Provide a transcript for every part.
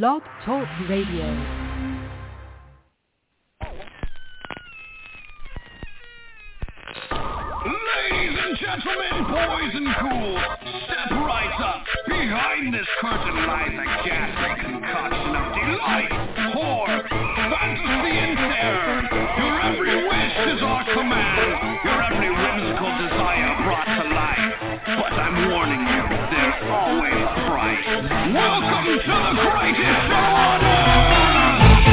Blog Talk Radio. Ladies and gentlemen, boys and ghouls, step right up. Behind this curtain lies a ghastly concoction of delight, horror, fantasy, and terror. Your every wish is our command. Your every whimsical desire brought to life. But I'm warning you, there's always a price. Welcome to the greatest show on earth!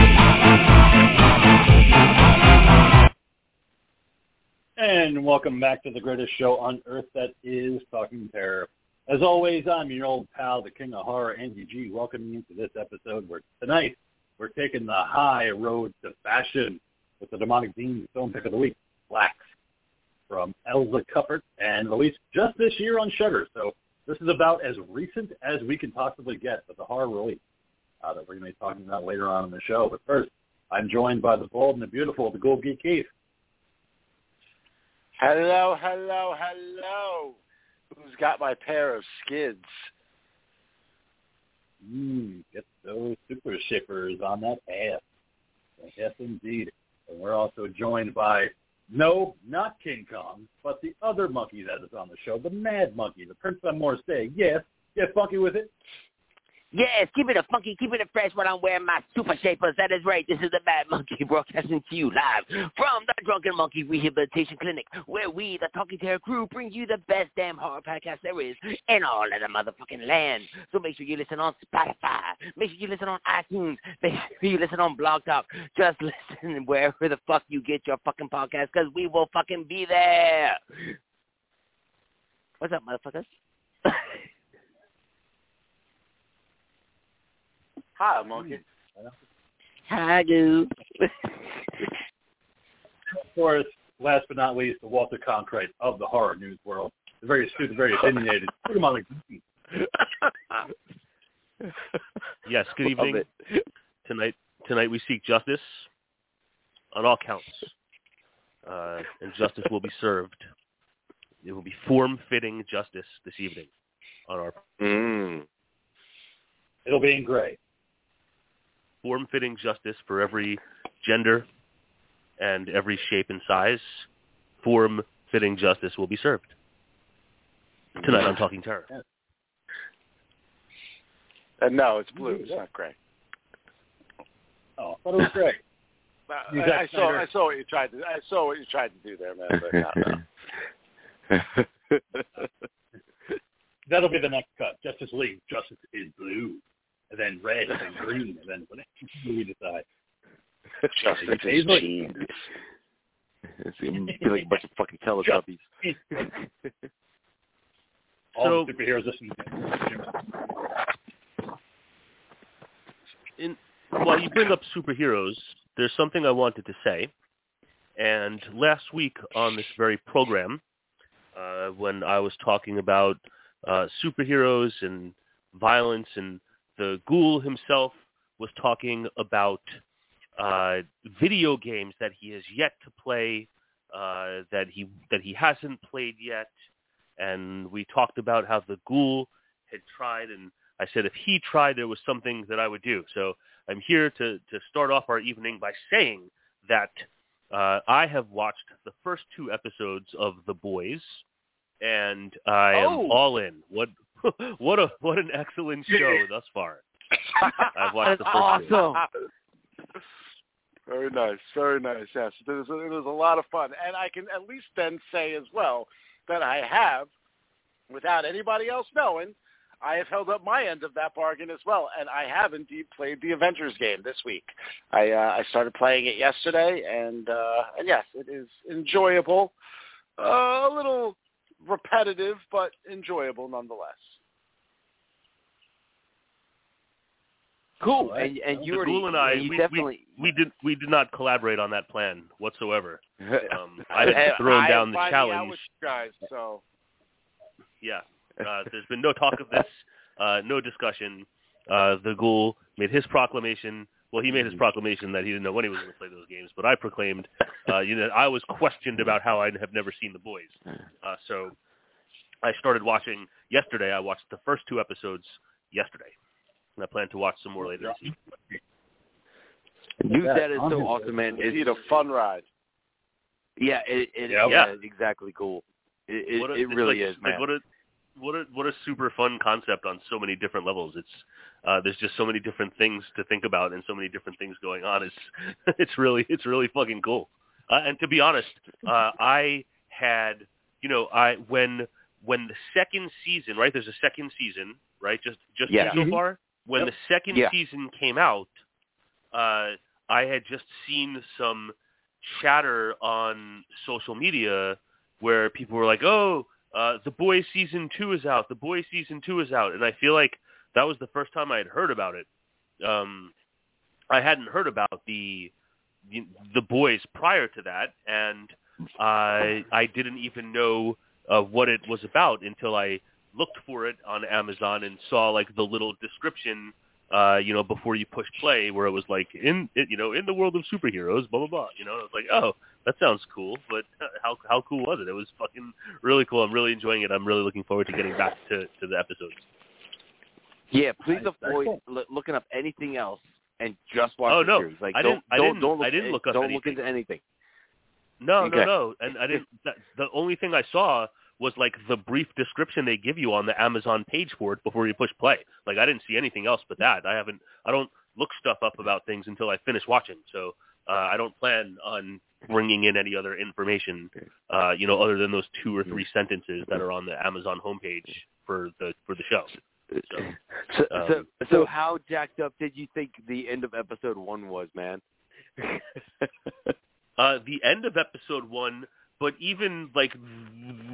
And welcome back to the greatest show on earth that is Talking Terror. As always, I'm your old pal, the King of Horror, Andy G, welcoming you to this episode where tonight we're taking the high road to fashion with the Demonic Dean film pick of the week, Slaxx, from Elza Kephart and released just this year on Shudder. So this is about as recent as we can possibly get with the horror release uh, that we're going to be talking about later on in the show. But first, I'm joined by the bold and the beautiful, the Gold Geek Keith. Hello, hello, hello. Who's got my pair of skids? Mm, get those super shippers on that ass. Yes, indeed. And we're also joined by, no, not King Kong, but the other monkey that is on the show, the Mad Monkey, the Prince of Morse Day. Yes, get funky with it. Yes, keep it funky, keeping it fresh when I'm wearing my super shapers. That is right. This is the Mad Monkey broadcasting to you live from the Drunken Monkey Rehabilitation Clinic, where we, the Talking Terror crew, bring you the best damn horror podcast there is in all of the motherfucking land. So make sure you listen on Spotify. Make sure you listen on iTunes. Make sure you listen on Blog Talk. Just listen wherever the fuck you get your fucking podcast, because we will fucking be there. What's up, motherfuckers? Hi, monkey. Hi, dude. Of course, last but not least, the Walter Cronkite of the horror news world. The very astute, very opinionated. Put him on the Yes, good evening. Tonight, tonight we seek justice on all counts, uh, and justice will be served. It will be form-fitting justice this evening on our Mm. It'll be in gray. Form-fitting justice for every gender and every shape and size. Form-fitting justice will be served tonight I'm Talking Terror. And no, it's blue. It's not gray. Oh, I thought it was gray. Uh, I, I saw. I saw what you tried to. I saw what you tried to do there, man. But no, no. That'll be the next cut. Justice League. Justice is blue. And then red, and then green, and then whatever we decide. Justice is Paisley. cheese. It's gonna be like a bunch of fucking Teletubbies. All So- the superheroes listening. in, while you bring up superheroes, there's something I wanted to say. And last week on this very program, uh, when I was talking about uh, superheroes and violence, and the ghoul himself was talking about uh, video games that he has yet to play, uh, that he that he hasn't played yet, and we talked about how the ghoul had tried and I said if he tried, there was something that I would do. So I'm here to, to start off our evening by saying that uh, I have watched the first two episodes of The Boys, and I am Oh. all in. What what a what an excellent show thus far. I've watched the first two. awesome. Very nice, very nice. Yes, it was, it was a lot of fun, and I can at least then say as well that I have, without anybody else knowing, I have held up my end of that bargain as well, and I have indeed played the Avengers game this week. I uh, I started playing it yesterday, and uh, and yes, it is enjoyable, uh, a little repetitive, but enjoyable nonetheless. Cool. Right. And and you already and I, you we, definitely we, we did we did not collaborate on that plan whatsoever. Um, I And had thrown down am the finding out challenge. with you guys, so Yeah, uh, there's been no talk of this, uh, no discussion. Uh, the ghoul made his proclamation. Well, he made his proclamation that he didn't know when he was going to play those games, but I proclaimed, uh, you know, I was questioned about how I have never seen the boys. Uh, so I started watching yesterday. I watched the first two episodes yesterday. and I plan to watch some more later this evening. Dude, Yeah, that is so awesome, man. It's It's, a fun ride. yeah, it, it, Yep. yeah, it's exactly cool. It, it, a- it really like- is, like man. what a what a what a super fun concept on so many different levels. It's uh, there's just so many different things to think about and so many different things going on. It's it's really it's really fucking cool. Uh, and to be honest, uh, I had you know I when when the second season right there's a second season right just just Yeah. so Mhm. far when Yep. the second Yeah. season came out, uh, I had just seen some chatter on social media where people were like, "Oh, uh, the boys season two is out. The boys season two is out," and I feel like that was the first time I had heard about it. Um, I hadn't heard about the the, the boys prior to that, and I I didn't even know uh, what it was about until I looked for it on Amazon and saw like the little description. Uh, you know, before you push play, where it was like in, you know, in the world of superheroes, blah blah blah. You know, it's like, oh, that sounds cool, but how how cool was it? It was fucking really cool. I'm really enjoying it. I'm really looking forward to getting back to to the episodes. Yeah, please Nice. Very avoid cool. l- looking up anything else and just watch Oh, the no. series. Like, I don't, didn't- I don't, didn't- don't look, I didn't look up Don't look anything. into anything. No, Okay. no, no. And I didn't. That, the only thing I saw was like the brief description they give you on the Amazon page for it before you push play. Like I didn't see anything else but that. I haven't. I don't look stuff up about things until I finish watching. So uh, I don't plan on bringing in any other information. Uh, you know, other than those two or three sentences that are on the Amazon homepage for the for the show. So, So, so, Um, so how jacked up did you think the end of episode one was, man? uh, the end of episode one, but even like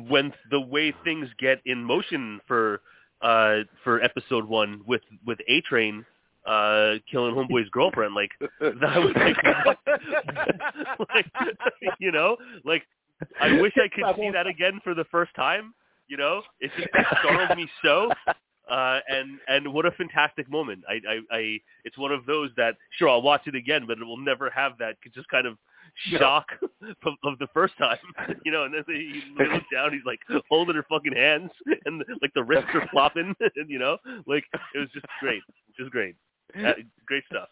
when the way things get in motion for uh, for episode one with with A Train uh, killing Homeboy's girlfriend, like that was like, like you know, like I wish I could see that again for the first time. You know, it just startled me so. Uh, and and what a fantastic moment! I, I I it's one of those that sure I'll watch it again, but it will never have that just kind of shock of, of the first time, you know. And then he looks down, he's like holding her fucking hands, and like the wrists are flopping, and you know, like it was just great, just great, uh, great stuff.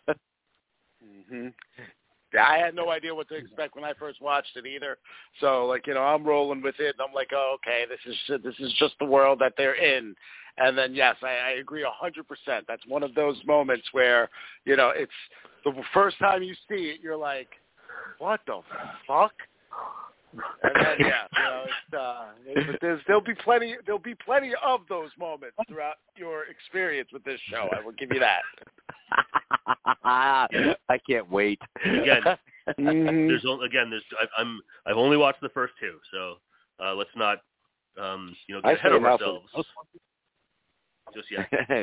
hmm Yeah, I had no idea what to expect when I first watched it either. So, like, you know, I'm rolling with it, and I'm like, oh, okay, this is this is just the world that they're in. And then, yes, I, I agree a hundred percent. That's one of those moments where, you know, it's the first time you see it, you're like, what the fuck? And then, yeah, you know, it's, uh, it, there's there'll be plenty there'll be plenty of those moments throughout your experience with this show. I will give you that. I can't wait. Again. There's only, again, there's I, I'm I've only watched the first two, so uh, let's not um, you know I get ahead of ourselves just yet.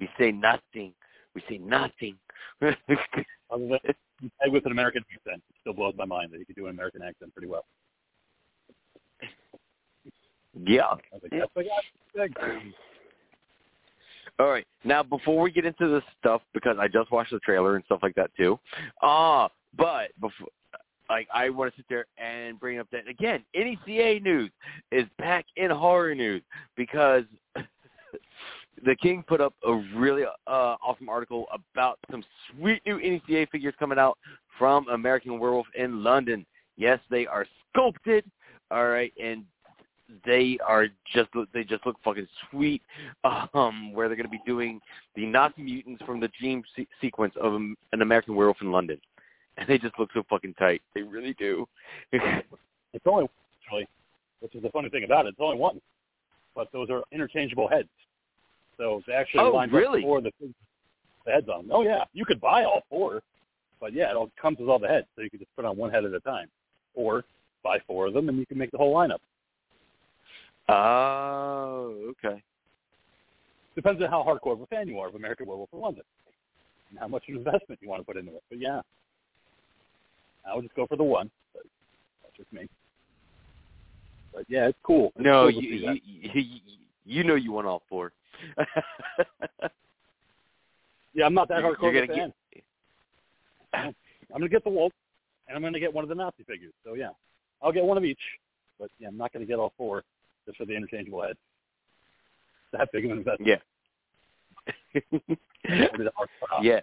we say nothing. We say nothing. Than hey, with an American accent, it still blows my mind that he could do an American accent pretty well. yeah. Like, that's what I got. All right. Now, before we get into this stuff, because I just watched the trailer and stuff like that too. Ah, but before, like, I want to sit there and bring up that again. NECA news is back in horror news because the King put up a really uh, awesome article about some sweet new NECA figures coming out from American Werewolf in London. Yes, they are sculpted. All right, and they are just they just look fucking sweet. Um, where they're going to be doing the Nazi mutants from the dream se- sequence of an American Werewolf in London, and they just look so fucking tight. They really do. It's only one, actually, which is the funny thing about it. It's only one, but those are interchangeable heads. So they actually Oh, lined really? up four the, the heads on. them. Oh yeah, you could buy all four, but yeah, it all comes with all the heads, so you could just put on one head at a time, or buy four of them and you can make the whole lineup. oh, okay. Depends on how hardcore of a fan you are of American Werewolf in London, and how much investment you want to put into it. But yeah, I would just go for the one. But that's just me. But yeah, it's cool. It's No, cool you, you you you know you want all four. Yeah, I'm not that You're- hardcore you're gonna fan. I'm gonna get the wolf, and I'm gonna get one of the Nazi figures. So yeah, I'll get one of each. But yeah, I'm not gonna get all four just for the interchangeable heads. That big of an investment. Yeah. yeah.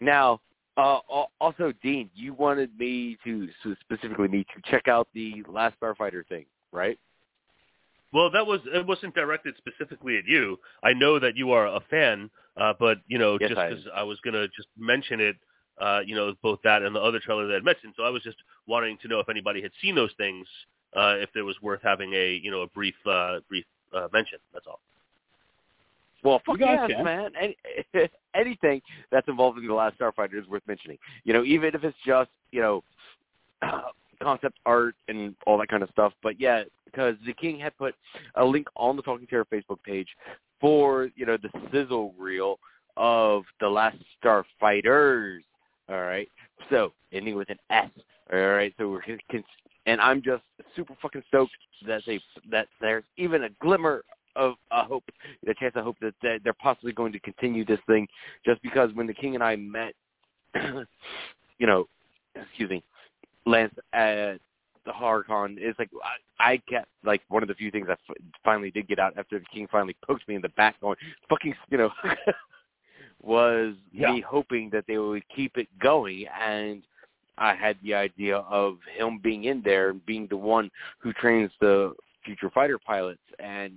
Now, uh, also, Dean, you wanted me to so specifically me to check out the Last Starfighter thing, right? Well, that was it wasn't directed specifically at you. I know that you are a fan, uh, but you know, Yes, just because I was gonna just mention it, uh, you know, both that and the other trailer that I mentioned. So I was just wanting to know if anybody had seen those things, uh, if it was worth having a you know a brief uh, brief uh, mention. That's all. Well, fuck yes, can. man. Any, anything that's involving the Last Starfighter is worth mentioning. You know, even if it's just you know concept art and all that kind of stuff. But yeah, because the King had put a link on the Talking Terror Facebook page for you know the sizzle reel of the Last Starfighters. All right, so ending with an S. All right, so we're and I'm just super fucking stoked that they that there's even a glimmer of a hope, a chance of hope that they're possibly going to continue this thing. Just because when the King and I met, you know, excuse me, Lance at the HorrorCon, it's like I, I get like one of the few things I f- finally did get out after the King finally poked me in the back, going fucking, you know, was Yeah. me hoping that they would keep it going and. I had the idea of him being in there and being the one who trains the future fighter pilots. And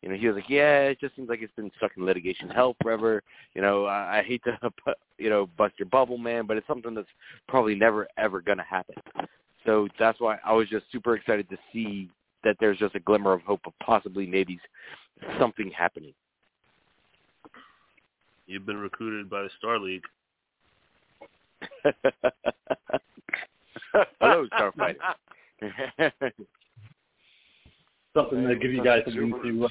you know he was like yeah it just seems like it's been stuck in litigation hell forever. You know i, I hate to you know bust your bubble man but it's something that's probably never ever going to happen. So that's why i was just super excited to see that there's just a glimmer of hope of possibly maybe something happening. You've been recruited by the Star League. hello starfighter Something to give you guys something to. Uh,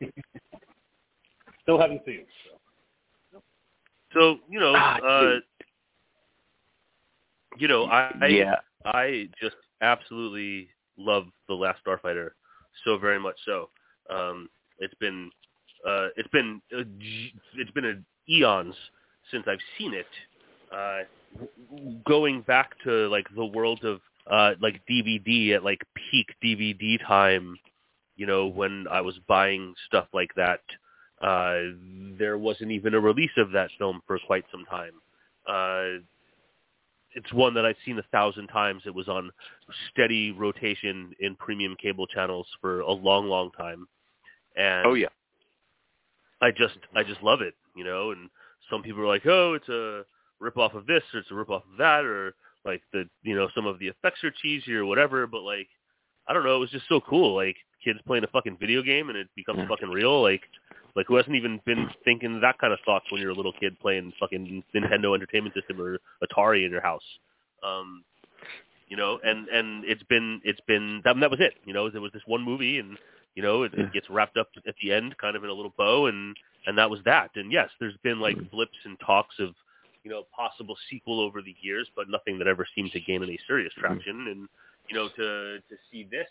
still haven't seen it. So. So you know, Ah, uh, you know, I I- yeah I just absolutely love the Last Starfighter so very much so. Um, it's been uh, it's been uh, g- it's been a eons since I've seen it. Uh, going back to like the world of uh, like DVD at like peak DVD time, you know, when I was buying stuff like that, uh, there wasn't even a release of that film for quite some time. Uh, it's one that I've seen a thousand times. It was on steady rotation in premium cable channels for a long, long time, and oh yeah I just I just love it, you know. And some people are like, oh, it's a rip off of this or it's a rip off of that, or like the you know some of the effects are cheesy or whatever. But like, I don't know, it was just so cool. Like kids playing a fucking video game and it becomes Yeah. fucking real. Like like who hasn't even been thinking that kind of thoughts when you're a little kid playing fucking Nintendo Entertainment System or Atari in your house. Um, you know, and and it's been it's been that that was it. You know, there was this one movie, and you know it, it gets wrapped up at the end, kind of in a little bow, and and that was that. And yes, there's been like blips and talks of you know possible sequel over the years, but nothing that ever seemed to gain any serious traction. And you know to to see this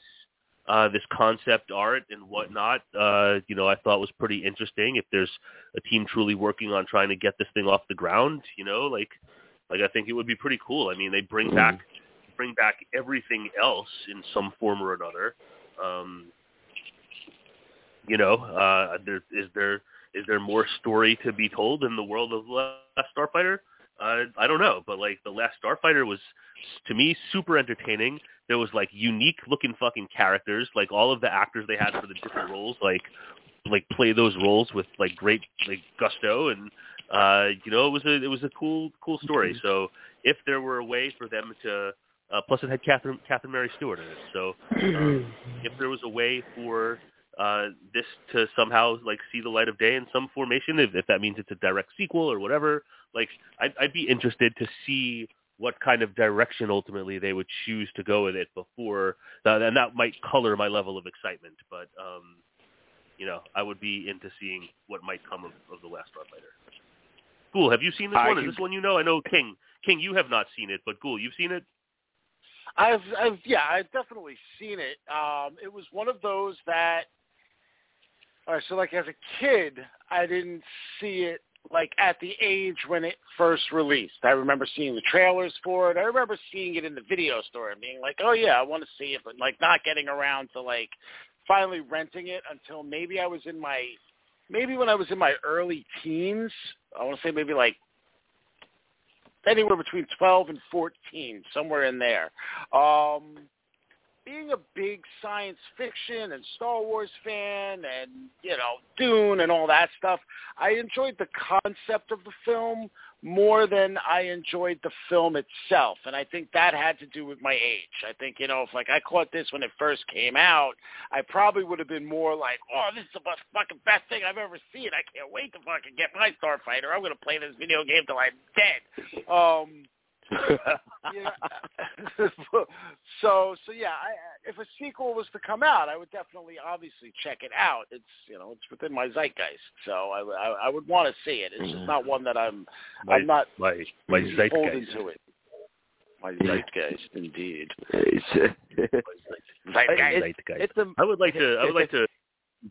uh, this concept art and whatnot, uh, you know, I thought was pretty interesting. If there's a team truly working on trying to get this thing off the ground, you know, like like I think it would be pretty cool. I mean, they bring back bring back everything else in some form or another. Um, you know, uh, there, is there is there more story to be told in the world of Last Starfighter? Uh, I don't know, but like the Last Starfighter was to me super entertaining. There was like unique looking fucking characters, like all of the actors they had for the different roles, like like play those roles with like great like gusto and uh you know it was a it was a cool cool story so if there were a way for them to uh, plus it had Catherine Catherine Mary Stewart in it so um, if there was a way for uh this to somehow like see the light of day in some formation if, if that means it's a direct sequel or whatever like I'd, I'd be interested to see what kind of direction ultimately they would choose to go with it before that and that might color my level of excitement but um you know, I would be into seeing what might come of, of the Last Starfighter. Cool. have you seen this I one? Is this one you know? I know King. King, you have not seen it, but Ghoul, you've seen it. I've, I've, yeah, I've definitely seen it. Um, it was one of those that, all right, so like as a kid, I didn't see it like at the age when it first released. I remember seeing the trailers for it. I remember seeing it in the video store and being like, oh yeah, I want to see it, but like not getting around to like finally renting it until maybe I was in my maybe when I was in my early teens. I want to say maybe like anywhere between 12 and 14, somewhere in there. Um, being a big science fiction and Star Wars fan and, you know, Dune and all that stuff, I enjoyed the concept of the film more than I enjoyed the film itself. And I think that had to do with my age. I think, you know, if like I caught this when it first came out, I probably would have been more like, oh, this is the best fucking best thing I've ever seen. I can't wait to fucking get my Starfighter. I'm going to play this video game till I'm dead. Um, yeah. so so yeah, I, if a sequel was to come out, I would definitely obviously check it out. It's you know it's within my zeitgeist, so I, I, I would want to see it. It's just not one that I'm My, I'm not my my zeitgeist. to it. My zeitgeist, indeed. It's, My it's, zeitgeist. it's a I would like to. I would like to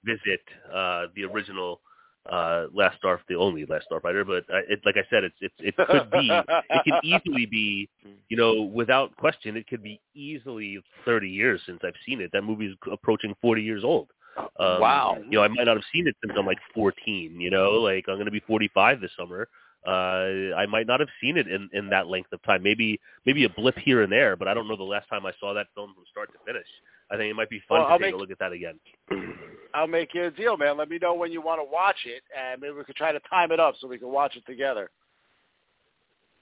visit uh, the original uh, Last Star, the only Last Starfighter. But uh, it, like I said, it's it's it could be. It could easily be. You know, without question, it could be easily 30 years since I've seen it. That movie is approaching 40 years old. Um, Wow. You know, I might not have seen it since I'm like 14. You know, like I'm going to be 45 this summer. Uh, I might not have seen it in, in that length of time. Maybe maybe a blip here and there, but I don't know the last time I saw that film from start to finish. I think it might be fun Well, to I'll take make- a look at that again. I'll make you a deal, man. Let me know when you want to watch it, and maybe we could try to time it up so we can watch it together.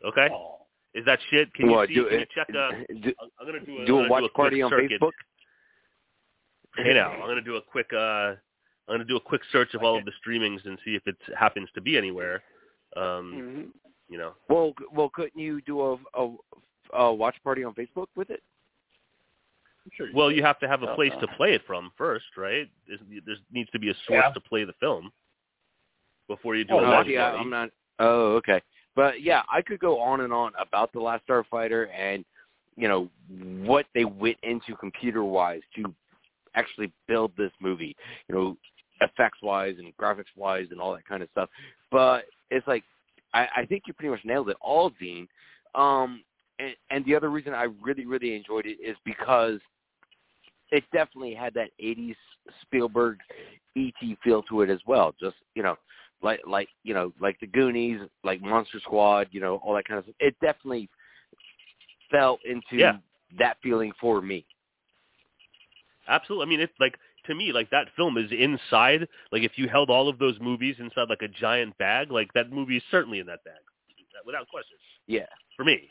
Okay, Oh. is that shit? Can you What, see? do can you check? Uh, do, I'm gonna do a, do a watch do a party on circuit. Facebook. Hey now, I'm gonna do a quick. uh I'm gonna do a quick search of all of the streamings and see if it happens to be anywhere. Um, Mm-hmm. you know, Well, well, couldn't you do a, a, a watch party on Facebook with it? Sure you well, could. you have to have a place oh. to play it from first, right? There's, there needs to be a source Yeah. to play the film before you do Oh, a Oh, watch yeah, party. I'm not. Oh, okay. But yeah, I could go on and on about the Last Starfighter and you know what they went into computer wise to actually build this movie. You know, effects wise and graphics wise and all that kind of stuff. But it's like I, I think you pretty much nailed it all, Dean. Um, and, and the other reason I really, really enjoyed it is because it definitely had that '80s Spielberg ET feel to it as well. Just you know, like like you know, like the Goonies, like Monster Squad, you know, all that kind of stuff. It definitely fell into Yeah. that feeling for me. Absolutely. I mean, it's like to me, like that film is inside. Like if you held all of those movies inside like a giant bag, like that movie is certainly in that bag, without question. Yeah. For me,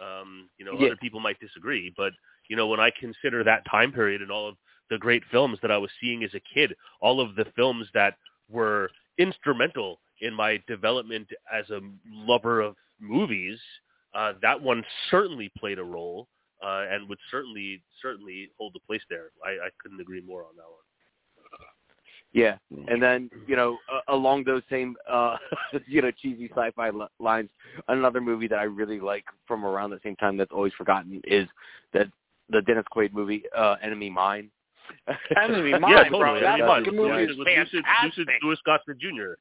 um, you know, Yeah. other people might disagree, but you know, when I consider that time period and all of the great films that I was seeing as a kid, all of the films that were instrumental in my development as a lover of movies, uh, that one certainly played a role uh, and would certainly certainly hold a place there. I, I couldn't agree more on that one. Yeah, and then you know, uh, along those same uh, you know cheesy sci-fi li- lines, another movie that I really like from around the same time that's always forgotten is that the Dennis Quaid movie, uh, Enemy Mine. Enemy Mine, yeah, bro. totally. That Enemy Mine fucking with movie Lucid- is with Lucid, Lucid, fantastic. Louis Gossett Jr.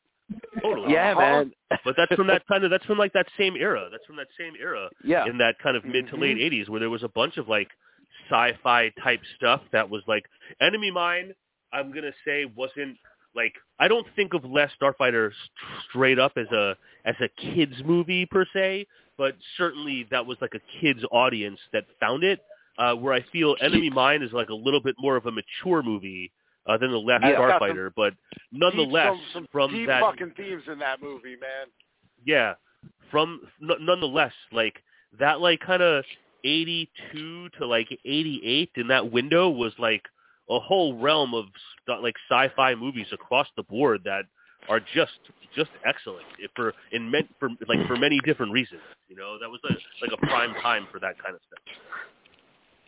Totally. yeah, man. But that's from that kind of that's from like that same era. That's from that same era yeah. in that kind of mid to late Mhm. '80s where there was a bunch of like sci-fi type stuff that was like Enemy Mine. I'm gonna say wasn't like I don't think of Last Starfighter st- straight up as a as a kids movie per se, but certainly that was like a kids audience that found it. Uh, where I feel Enemy Mine is like a little bit more of a mature movie uh, than the Last Yeah, it's Starfighter, but nonetheless deep, some, some from deep that fucking themes in that movie, man. yeah from n- nonetheless like that like kind of 82 to like 88 in that window was like a whole realm of st- like sci-fi movies across the board that are just just excellent if for in meant for like for many different reasons you know that was a, like a prime time for that kind of stuff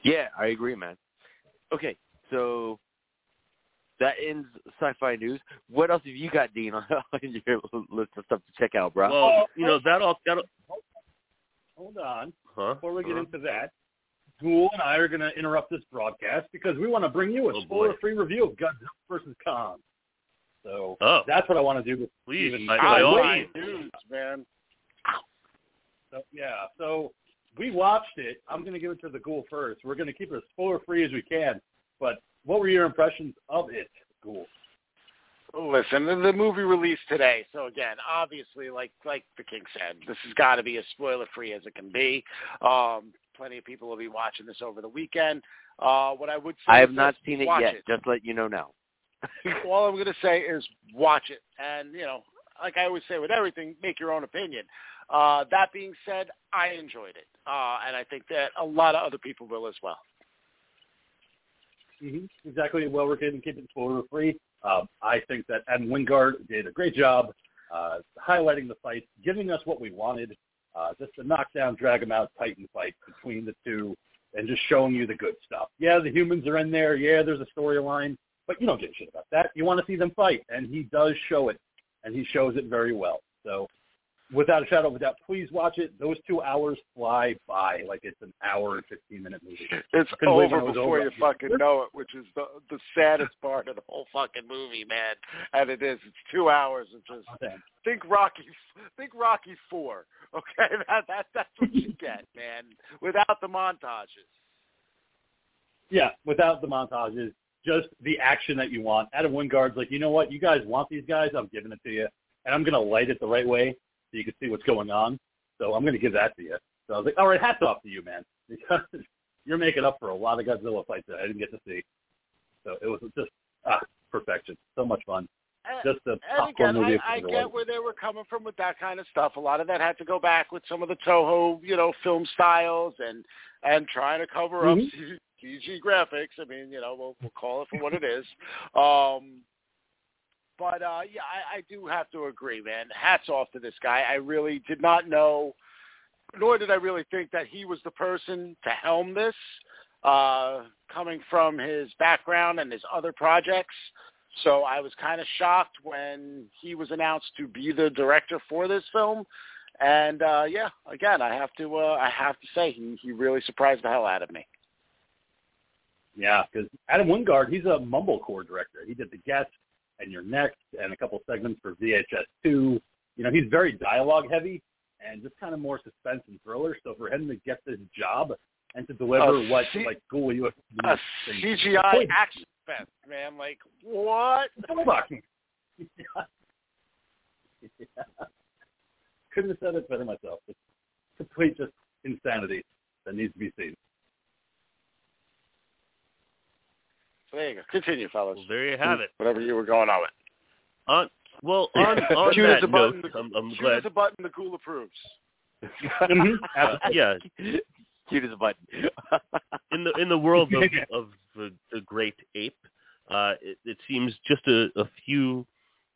Yeah, I agree, man. Okay, so that ends sci-fi news. What else have you got, Dean, on your list of stuff to check out, bro? well oh, you know that all that Hold on. huh Before we get Huh? into that, Ghoul and I are going to interrupt this broadcast because we want to bring you a Oh, spoiler-free review of Godzilla versus Kong. So oh that's what I want to do. With please Steven. by, God, by all dudes, man. So, yeah. So we watched it. I'm going to give it to the Ghoul first. We're going to keep it as spoiler-free as we can. But what were your impressions of it? Cool. Listen, the, the movie released today, so again, obviously, like like the king said, this has got to be as spoiler free as it can be. Um, plenty of people will be watching this over the weekend. Uh, what I would say, I have is not seen it yet. It. Just let you know now. All I'm going to say is watch it, and you know, like I always say with everything, make your own opinion. Uh, that being said, I enjoyed it, uh, and I think that a lot of other people will as well. Mm-hmm. Exactly. Well, we're getting keep it spoiler free. Um, I think that Adam Wingard did a great job uh, highlighting the fight, giving us what we wanted, uh, just a knockdown, drag 'em out Titan fight between the two, and just showing you the good stuff. Yeah, the humans are in there. Yeah, there's a storyline, but you don't give a shit about that. You want to see them fight, and he does show it, and he shows it very well. So without a shadow of a doubt, please watch it. Those two hours fly by like it's an hour and 15 minute movie. It's couldn't believe when over it before over. you fucking know it, which is the the saddest part of the whole fucking movie, man. And it is. It's two hours of just think Rocky, think Rocky Four. Okay, that that that's what you get, man. Without the montages. Yeah, without the montages, just the action that you want. Adam Wingard's like, you know what? You guys want these guys? I'm giving it to you, and I'm going to light it the right way so you can see what's going on. So I'm going to give that to you. So I was like, all right, hats off to you, man, because you're making up for a lot of Godzilla fights that I didn't get to see. So it was just ah, perfection. So much fun. Just a popcorn again, movie. I, I get where they were coming from with that kind of stuff. A lot of that had to go back with some of the Toho, you know, film styles and and trying to cover up Mhm. CG graphics. I mean, you know, we'll we'll call it for what it is. Um, but uh, yeah, I, I do have to agree, man. Hats off to this guy. I really did not know, nor did I really think that he was the person to helm this. Uh, coming from his background and his other projects, so I was kind of shocked when he was announced to be the director for this film. And uh, yeah, again, I have to uh, I have to say he he really surprised the hell out of me. Yeah, because Adam Wingard, he's a mumblecore director. He did The Guest and You're Next and a couple segments for VHS 2. You know, he's very dialogue heavy and just kind of more suspense and thriller. So for him to get this job and to deliver A what, C- like, cool. A CGI action fest, man. Like what? yeah. Couldn't have said it better myself. It's complete just insanity that needs to be seen. So there you go. Continue, fellas. Well, there you have it. Whatever you were going on with. On well, on on Shoot us that a button. note, I'm, I'm Shoot glad. us a button. The ghoul approves. Mhm. Absolutely. Yeah, Cute as a button. in the in the world of of the, the great ape, uh, it, it seems just a, a few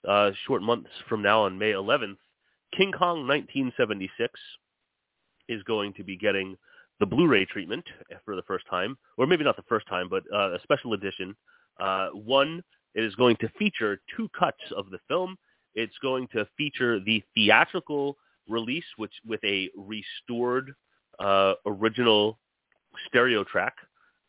uh, short months from now, on May 11th, King Kong 1976 is going to be getting the Blu-ray treatment for the first time, or maybe not the first time, but uh, a special edition. Uh, one, it is going to feature two cuts of the film. It's going to feature the theatrical release, which with a restored uh, original stereo track,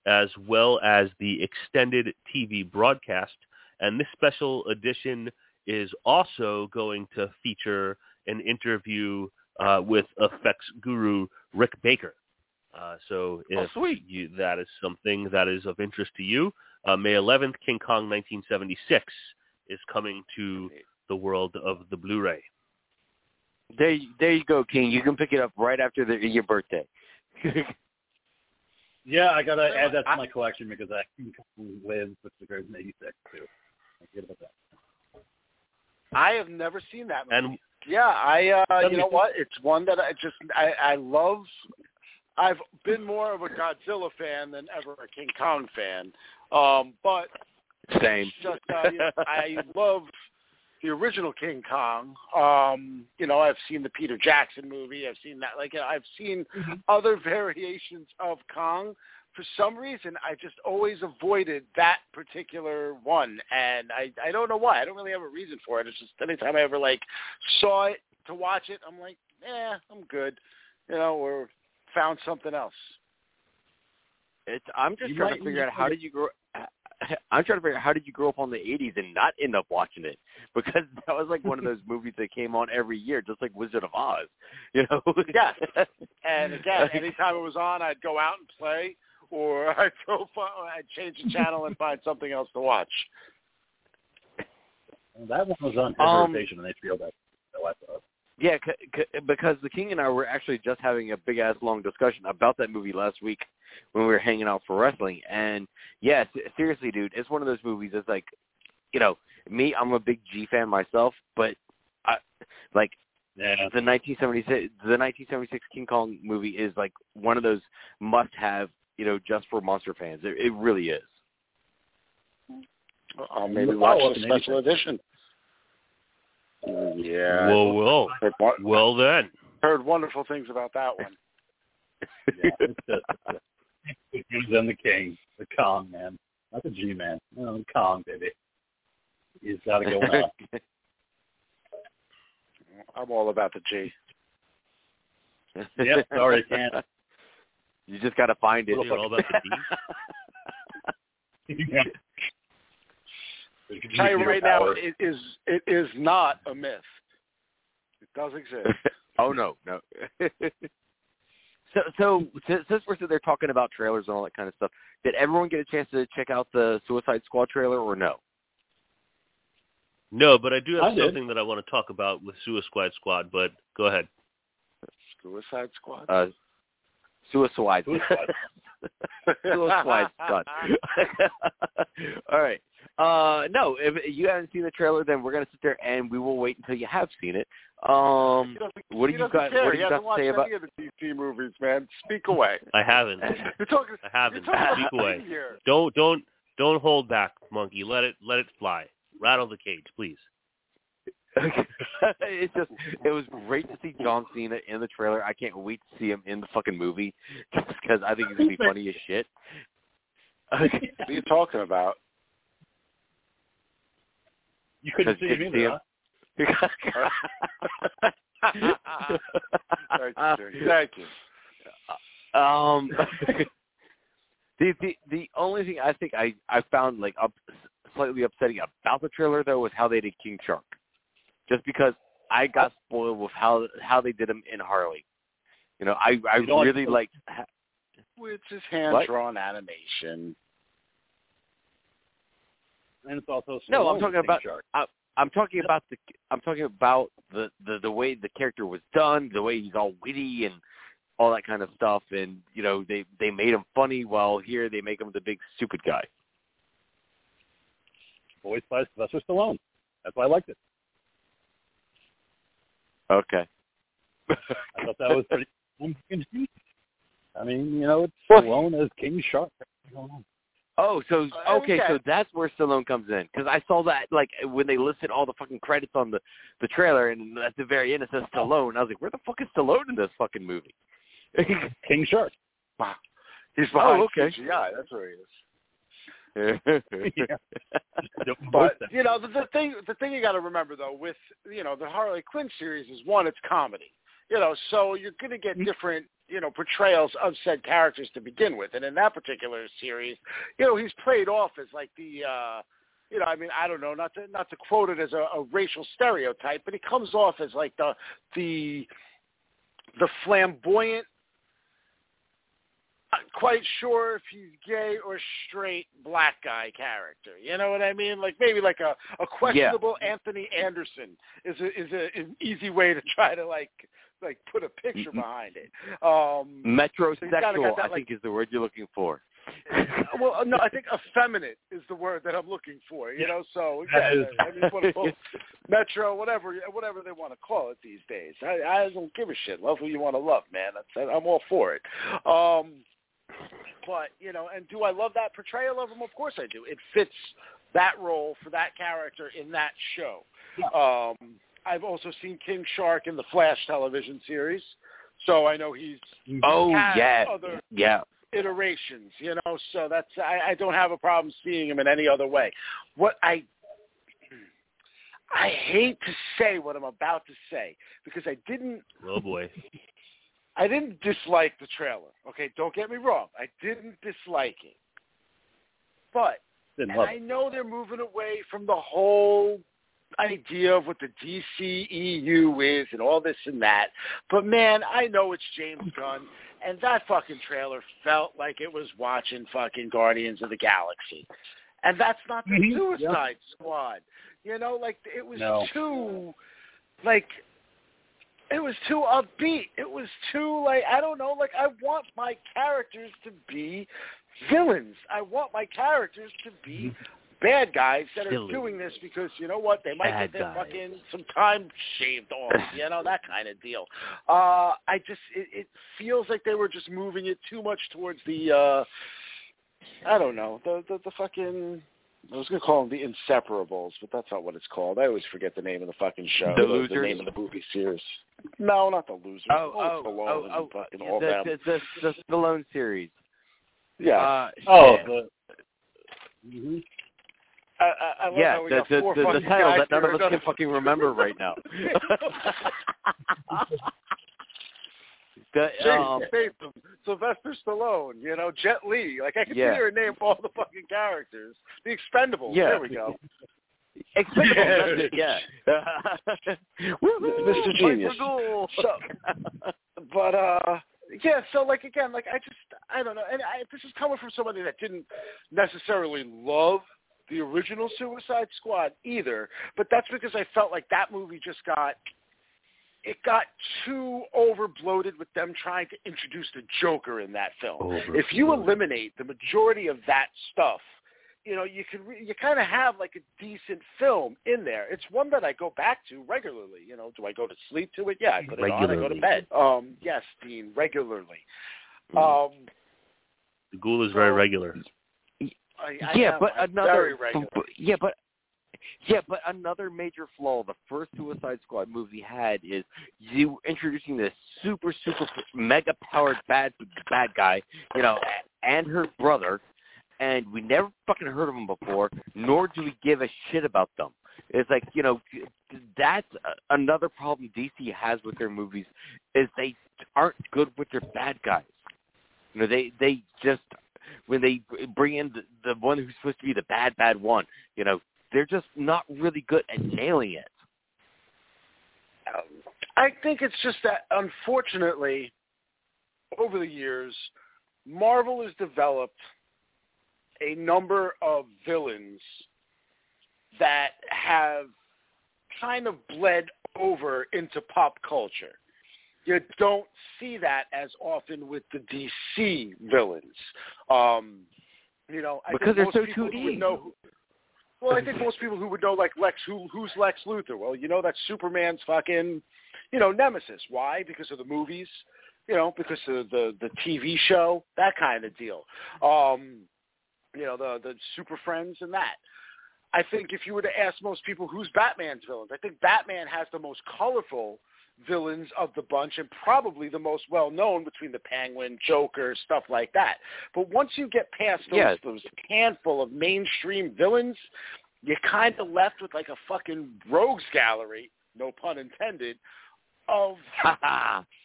as well as the extended TV broadcast. And this special edition is also going to feature an interview uh, with effects guru Rick Baker. Uh, so if sweet. you, that is something that is of interest to you, uh, May 11th, King Kong 1976 is coming to the world of the Blu-ray. There, there you go, King. You can pick it up right after the, your birthday. Yeah, I gotta add that to my collection because I live with the Great in '86 too. I forget about that. I have never seen that movie. And Yeah, I uh you know what? It's one that I just I I love I've been more of a Godzilla fan than ever a King Kong fan. Um but Same. just uh, you know, I love the original King Kong. Um, you know, I've seen the Peter Jackson movie. I've seen that like I've seen other variations of Kong. For some reason, I just always avoided that particular one, and I I don't know why. I don't really have a reason for it. It's just anytime I ever like saw it to watch it, I'm like, eh, I'm good, you know, or found something else. It's, I'm just You trying might to figure out how to- did you grow. I'm trying to figure out how did you grow up on the 80s and not end up watching it because that was like one of those movies that came on every year, just like Wizard of Oz. You know? Yeah. And again, anytime it was on, I'd go out and play. or I'd go I'd change the channel and find something else to watch. That one was on Um, rotation on HBO. That so I thought. Yeah, c- c- because the King and I were actually just having a big ass long discussion about that movie last week when we were hanging out for wrestling. And yeah, seriously, dude, it's one of those movies. It's like, you know, me, I'm a big G fan myself, but I like Yeah. the 1976 the 1976 King Kong movie is like one of those must have, you know, just for monster fans. It, it really is. I'll maybe oh, The watch follow-up the special edition. Yeah. Well, well, Heard, well then. heard wonderful things about that one. Yeah, it's just, the Kings and the King, the Kong man, not the G man, no, the Kong baby. He's got to go on. I'm all about the G. Yep, sorry, can't. You just got to find it. You're all about the D. tell you right now, it is it is not a myth. It does exist. oh no, no. so, so since since we're sitting there talking about trailers and all that kind of stuff, did everyone get a chance to check out the Suicide Squad trailer or no? No, but I do have I did. something that I want to talk about with Suicide Squad. But go ahead. Suicide Squad. Uh, Suicide. Suicide. Suicide Squad. all right. Uh, no, if you haven't seen the trailer, then we're gonna sit there and we will wait until you have seen it. Um, He what do you got? care. What do you got to watched say about? any of the DC movies, man. Speak away. I haven't. You're talking. I haven't. You're talking Speak away. here. Don't don't don't hold back, monkey. Let it let it fly. Rattle the cage, please. it's just it was great to see John Cena in the trailer. I can't wait to see him in the fucking movie just because I think he's gonna be funny as shit. What are you talking about? You couldn't see him either, huh? Thank you. Thank you. um, the the the only thing I think I I found like up slightly upsetting about the trailer though was how they did King Shark, just because I got spoiled with how how they did him in Harley. You know, I I You don't really like- liked. It's his hand drawn animation. And it's also No, I'm talking about- Shark. I'm talking about the I'm talking about the, the the way the character was done, the way he's all witty and all that kind of stuff, and you know they they made him funny. While here they make him the big stupid guy. voiced by Sylvester Stallone. That's why I liked it. Okay. I thought that was pretty. I mean, you know, it's Stallone as King Shark. I don't know. Oh, so Uh, okay, so that's where Stallone comes in because I saw that like when they listed all the fucking credits on the the trailer, and at the very end it says Stallone. I was like, where the fuck is Stallone in this fucking movie? King Shark. Wow. He's behind Oh, okay. CGI. That's where he is. Yeah. But you know, the, the thing the thing you got to remember though, with you know the Harley Quinn series is one, it's comedy. You know, so you're going to get different you know portrayals of said characters to begin with, and in that particular series, you know, he's played off as like the. uh you know, I mean, I don't know, not to not to quote it as a, a racial stereotype, but he comes off as like the the the flamboyant not quite sure if he's gay or straight black guy character. You know what I mean? Like maybe like a a questionable Anthony Anderson is a, is a, an easy way to try to like like put a picture behind it. Um Metrosexual, that, I think, is the word you're looking for. well, no, I think effeminate is the word that I'm looking for. You know, so yeah, I mean, what, both Metro, whatever, whatever they want to call it these days. I, I don't give a shit. Love who you want to love, man. That's, I'm all for it. Um, but you know, and do I love that portrayal of him? Of course I do. It fits that role for that character in that show. Um, I've also seen King Shark in the Flash television series, so I know he's mm-hmm. Oh has yeah, other- yeah. iterations, you know. So that's I, I don't have a problem seeing him in any other way. What I I hate to say what I'm about to say because I didn't Oh boy. I didn't dislike the trailer. Okay, don't get me wrong. I didn't dislike it. But Didn't and I know they're moving away from the whole idea of what the DCEU is and all this and that. But man, I know it's James Gunn, and that fucking trailer felt like it was watching fucking Guardians of the Galaxy. And that's not the Mhm. Suicide Squad. You know, like it was No. too like it was too upbeat. It was too like I don't know, like I want my characters to be villains. I want my characters to be bad guys that are doing this because you know what? They might Bad get their guys. fucking some time shaved off, you know, that kind of deal. Uh I just it, it feels like they were just moving it too much towards the uh I don't know, the the, the fucking I was gonna call them the Inseparables, but that's not what it's called. I always forget the name of the fucking show. The the Losers? name of the movie series. No, not the losers. Oh, oh, oh, Stallone oh, oh, fucking uh, all the, them. the, the, the Stallone series. yeah. Uh, Oh, shit. the. hmm I, I, I love yeah, how we the, got the, four the, the title guys that none of us can fucking remember right now. the, Jason um, Statham, Sylvester Stallone, you know, Jet Li. Like I can Yeah. sit here and name all the fucking characters. The Expendables. Yeah. There we go. Expendables, Yeah. yeah. Woo-hoo, Mr. Genius. So, but uh, yeah. So like again, like I just I don't know, and I, this is coming from somebody that didn't necessarily love the original Suicide Squad either, but that's because I felt like that movie just got it got too over bloated with them trying to introduce the Joker in that film. If you eliminate the majority of that stuff, you know, you can re- you kind of have like a decent film in there. It's one that I go back to regularly. You know, do I go to sleep to it? Yeah, I put it on. I go to bed. Um, yes, Dean, regularly. Mm. Um, The ghoul is very So- regular. I, I yeah, but another very regular. but- yeah, but yeah, but another major flaw the first Suicide Squad movie had is you introducing this super super mega powered bad bad guy, you know, and her brother, and we never fucking heard of them before, nor do we give a shit about them. It's like you know that's another problem DC has with their movies is they aren't good with their bad guys. You know, they they just when they bring in the, the one who's supposed to be the bad bad one, you know, they're just not really good at nailing it. Um, I think it's just that unfortunately, over the years, Marvel has developed a number of villains that have kind of bled over into pop culture. You don't see that as often with the DC villains. Um, you know, I Because think they're most so people 2D. know who- well, I think most people who would know like Lex, who who's Lex Luthor? Well, you know that's Superman's fucking, you know, nemesis. Why? Because of the movies, you know, because of the the TV show, that kind of deal. Um, you know, the the Super Friends and that. I think if you were to ask most people who's Batman's villains, I think Batman has the most colorful villains of the bunch and probably the most well known between the Penguin, Joker, stuff like that. But once you get past those those handful of mainstream villains, you're kind of left with like a fucking rogues gallery, no pun intended, of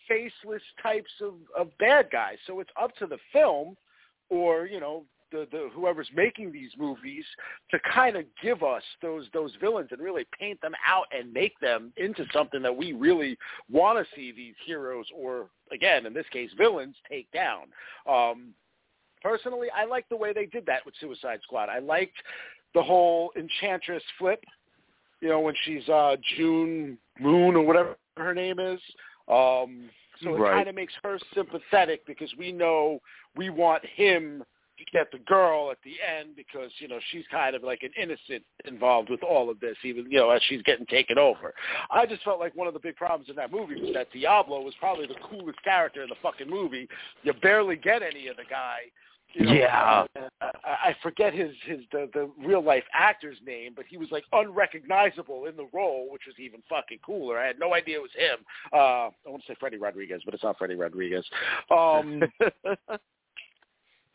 faceless types of, of bad guys. So it's up to the film or, you know, the, the whoever's making these movies to kind of give us those those villains and really paint them out and make them into something that we really want to see these heroes or again in this case villains take down. Um, personally, I like the way they did that with Suicide Squad. I liked the whole Enchantress flip. You know when she's uh, June Moon or whatever her name is. Um, so it Right. kind of makes her sympathetic because we know we want him get the girl at the end because you know she's kind of like an innocent involved with all of this, even you know as she's getting taken over. I just felt like one of the big problems in that movie was that Diablo was probably the coolest character in the fucking movie. You barely get any of the guy. You know, Yeah. uh, I, I forget his his the, the real life actor's name, but he was like unrecognizable in the role, which was even fucking cooler. I had no idea it was him. Uh, I want to say Freddie Rodriguez, but it's not Freddie Rodriguez. Um,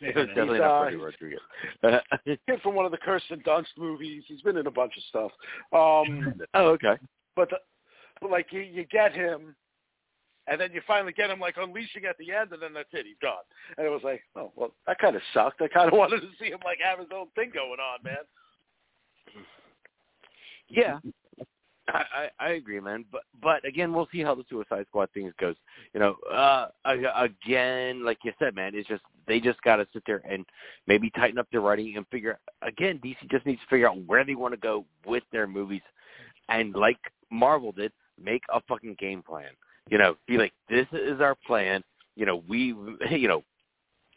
It was definitely He's, not uh, Rodriguez. kid from one of the Kirsten Dunst movies. He's been in a bunch of stuff. Um, oh, okay. but, the, but like you, you get him, and then you finally get him like unleashing at the end, and then that's it. He's gone. And it was like, oh well, that kind of sucked. I kind of wanted to see him like have his own thing going on, man. Yeah. I, I agree, man. But but again, we'll see how the Suicide Squad things goes. You know, uh, again, like you said, man, it's just they just got to sit there and maybe tighten up their writing and figure. Again, DC just needs to figure out where they want to go with their movies, and like Marvel did, make a fucking game plan. You know, be like, this is our plan. You know, we, you know,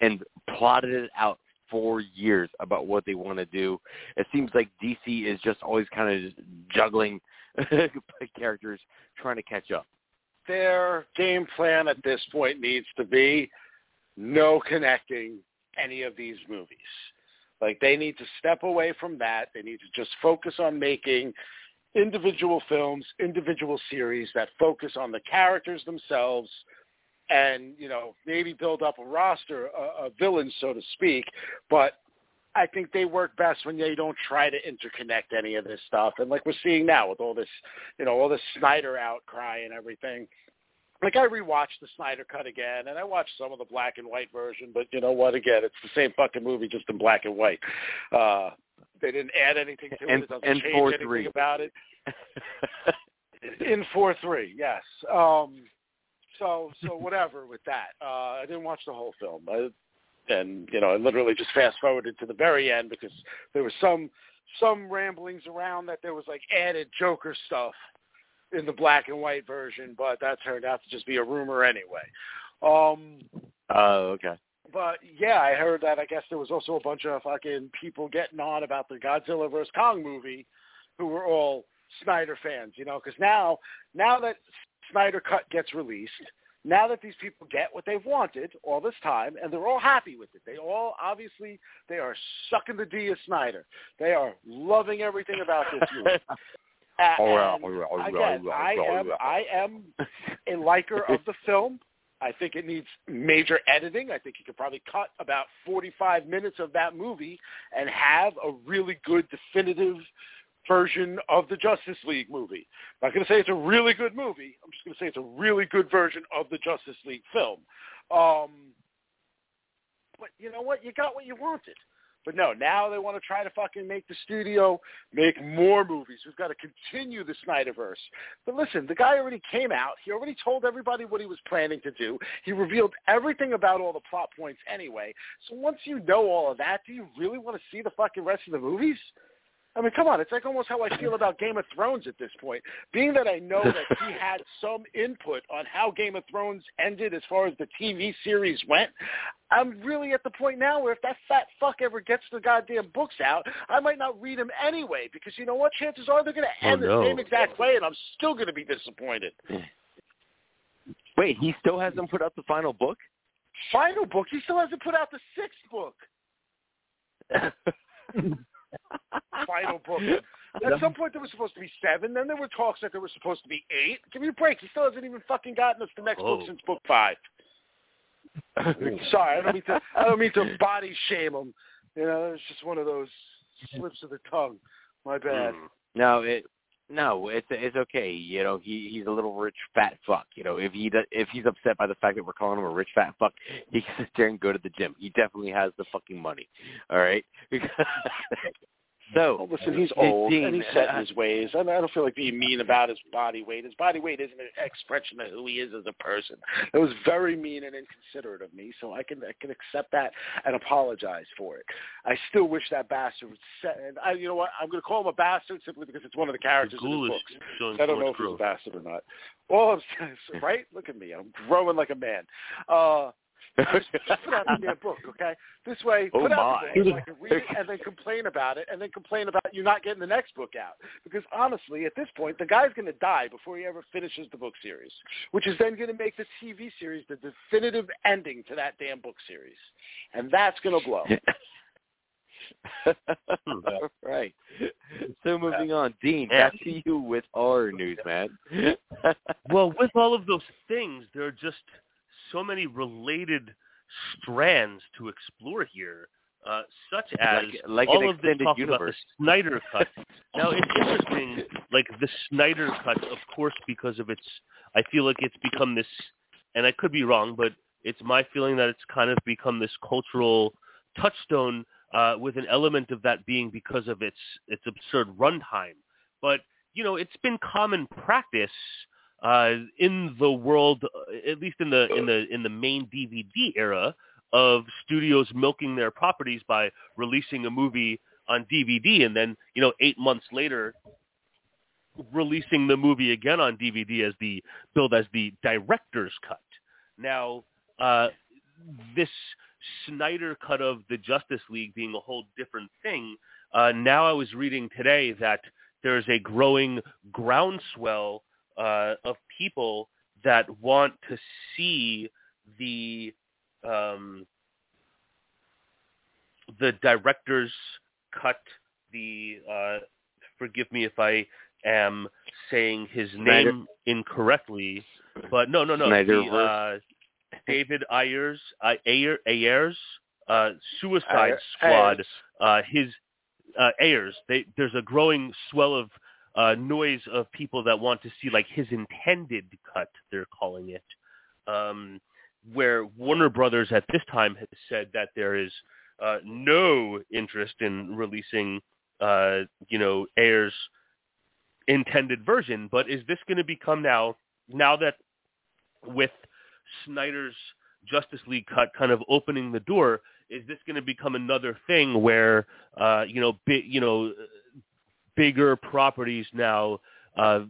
and plotted it out for years about what they want to do. It seems like DC is just always kind of juggling characters trying to catch up. Their game plan at this point needs to be no connecting any of these movies. Like they need to step away from that. They need to just focus on making individual films, individual series that focus on the characters themselves and, you know, maybe build up a roster of, of villains, so to speak, but I think they work best when they don't try to interconnect any of this stuff. And like we're seeing now with all this, you know, all this Snyder outcry and everything. Like I rewatched the Snyder cut again, and I watched some of the black and white version. But you know what? Again, it's the same fucking movie, just in black and white. Uh, they didn't add anything to and, it. It doesn't and change four, anything three. about it. in four three, yes. Um, so so whatever with that. Uh, I didn't watch the whole film. I, and you know, I literally just fast forwarded to the very end because there was some some ramblings around that there was like added Joker stuff in the black and white version, but that turned out to just be a rumor anyway. Um, Oh, okay. but yeah, I heard that. I guess there was also a bunch of fucking people getting on about the Godzilla vs Kong movie, who were all Snyder fans. You know, because now now that Snyder Cut gets released, now that these people get what they've wanted all this time, and they're all happy with it. They all obviously they are sucking the D of Snyder. They are loving everything about this movie. Oh, and all right, all right, again, oh, I oh, am. I am a liker of the film. I think it needs major editing. I think you could probably cut about 45 minutes of that movie and have a really good definitive version of the Justice League movie. I'm not going to say it's a really good movie. I'm just going to say it's a really good version of the Justice League film. Um, but you know what? You got what you wanted. But no, now they want to try to fucking make the studio make more movies. We've got to continue the Snyderverse. But listen, the guy already came out. He already told everybody what he was planning to do. He revealed everything about all the plot points anyway. So once you know all of that, do you really want to see the fucking rest of the movies? I mean, come on. It's like almost how I feel about Game of Thrones at this point. Being that I know that he had some input on how Game of Thrones ended as far as the TV series went, I'm really at the point now where if that fat fuck ever gets the goddamn books out, I might not read them anyway because you know what? Chances are they're going to Oh, end no. the same exact way, and I'm still going to be disappointed. Hmm. Wait, he still hasn't put out the final book? Final book, he still hasn't put out the sixth book. Final book. At some point there was supposed to be seven. Then there were talks that there was supposed to be eight. Give me a break. He still hasn't even fucking gotten us the next book Oh. since book five. Sorry, I don't mean to. I don't mean to body shame him. You know, it's just one of those slips of the tongue. My bad. Hmm. No, it no, it's it's okay. You know, he he's a little rich fat fuck. You know, if he if he's upset by the fact that we're calling him a rich fat fuck, he can sit there and go to the gym. He definitely has the fucking money. All right. so Well, listen, he's old Dean, and he's set in his ways. I, I don't feel like being mean about his body weight. His body weight isn't an expression of who he is as a person. It was very mean and inconsiderate of me, so I can I can accept that and apologize for it. I still wish that bastard would set. And I, you know what? I'm going to call him a bastard simply because it's one of the The characters in the books. I don't know if he's a bastard or not. Well, I'm, right? Look at me. I'm growing like a man. Uh, put out the damn book, okay? This way, Oh, put out my. the book so I can read it and then complain about it and then complain about you not getting the next book out. Because honestly, at this point, the guy's going to die before he ever finishes the book series, which is then going to make the TV series the definitive ending to that damn book series. And that's going to blow. All right. So moving on, Dean, back to you with our news, man. Well, with all of those things, they're just so many related strands to explore here, uh, such as like like all of this talk universe. about the Snyder Cut. now, it's interesting, like the Snyder Cut, of course, because of its. I feel like it's become this, and I could be wrong, but it's my feeling that it's kind of become this cultural touchstone, uh, with an element of that being because of its its absurd runtime. But you know, it's been common practice uh, in the world, uh, at least in the in the in the main DVD era, of studios milking their properties by releasing a movie on DVD and then you know eight months later releasing the movie again on DVD as the billed as the director's cut. Now, uh, this Snyder cut of the Justice League being a whole different thing. Uh, now I was reading today that there's a growing groundswell uh, of people that want to see the um, the director's cut. The uh, forgive me if I am saying his Snyder. name incorrectly, but no, no, no. The, uh, David Ayers, uh, Ayer, Ayers, uh, Suicide Ayer- Squad. Ayers. Uh, his uh, Ayers. They, there's a growing swell of uh, noise of people that want to see like his intended cut. They're calling it, um, where Warner Brothers at this time has said that there is uh, no interest in releasing, uh, you know, Ayers' intended version. But is this going to become now now that with Snyder's Justice League cut kind of opening the door, is this going to become another thing where uh, you know, bi- you know, bigger properties now uh,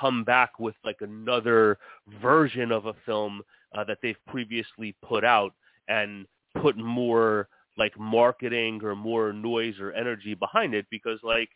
come back with like another version of a film uh, that they've previously put out and put more like marketing or more noise or energy behind it because like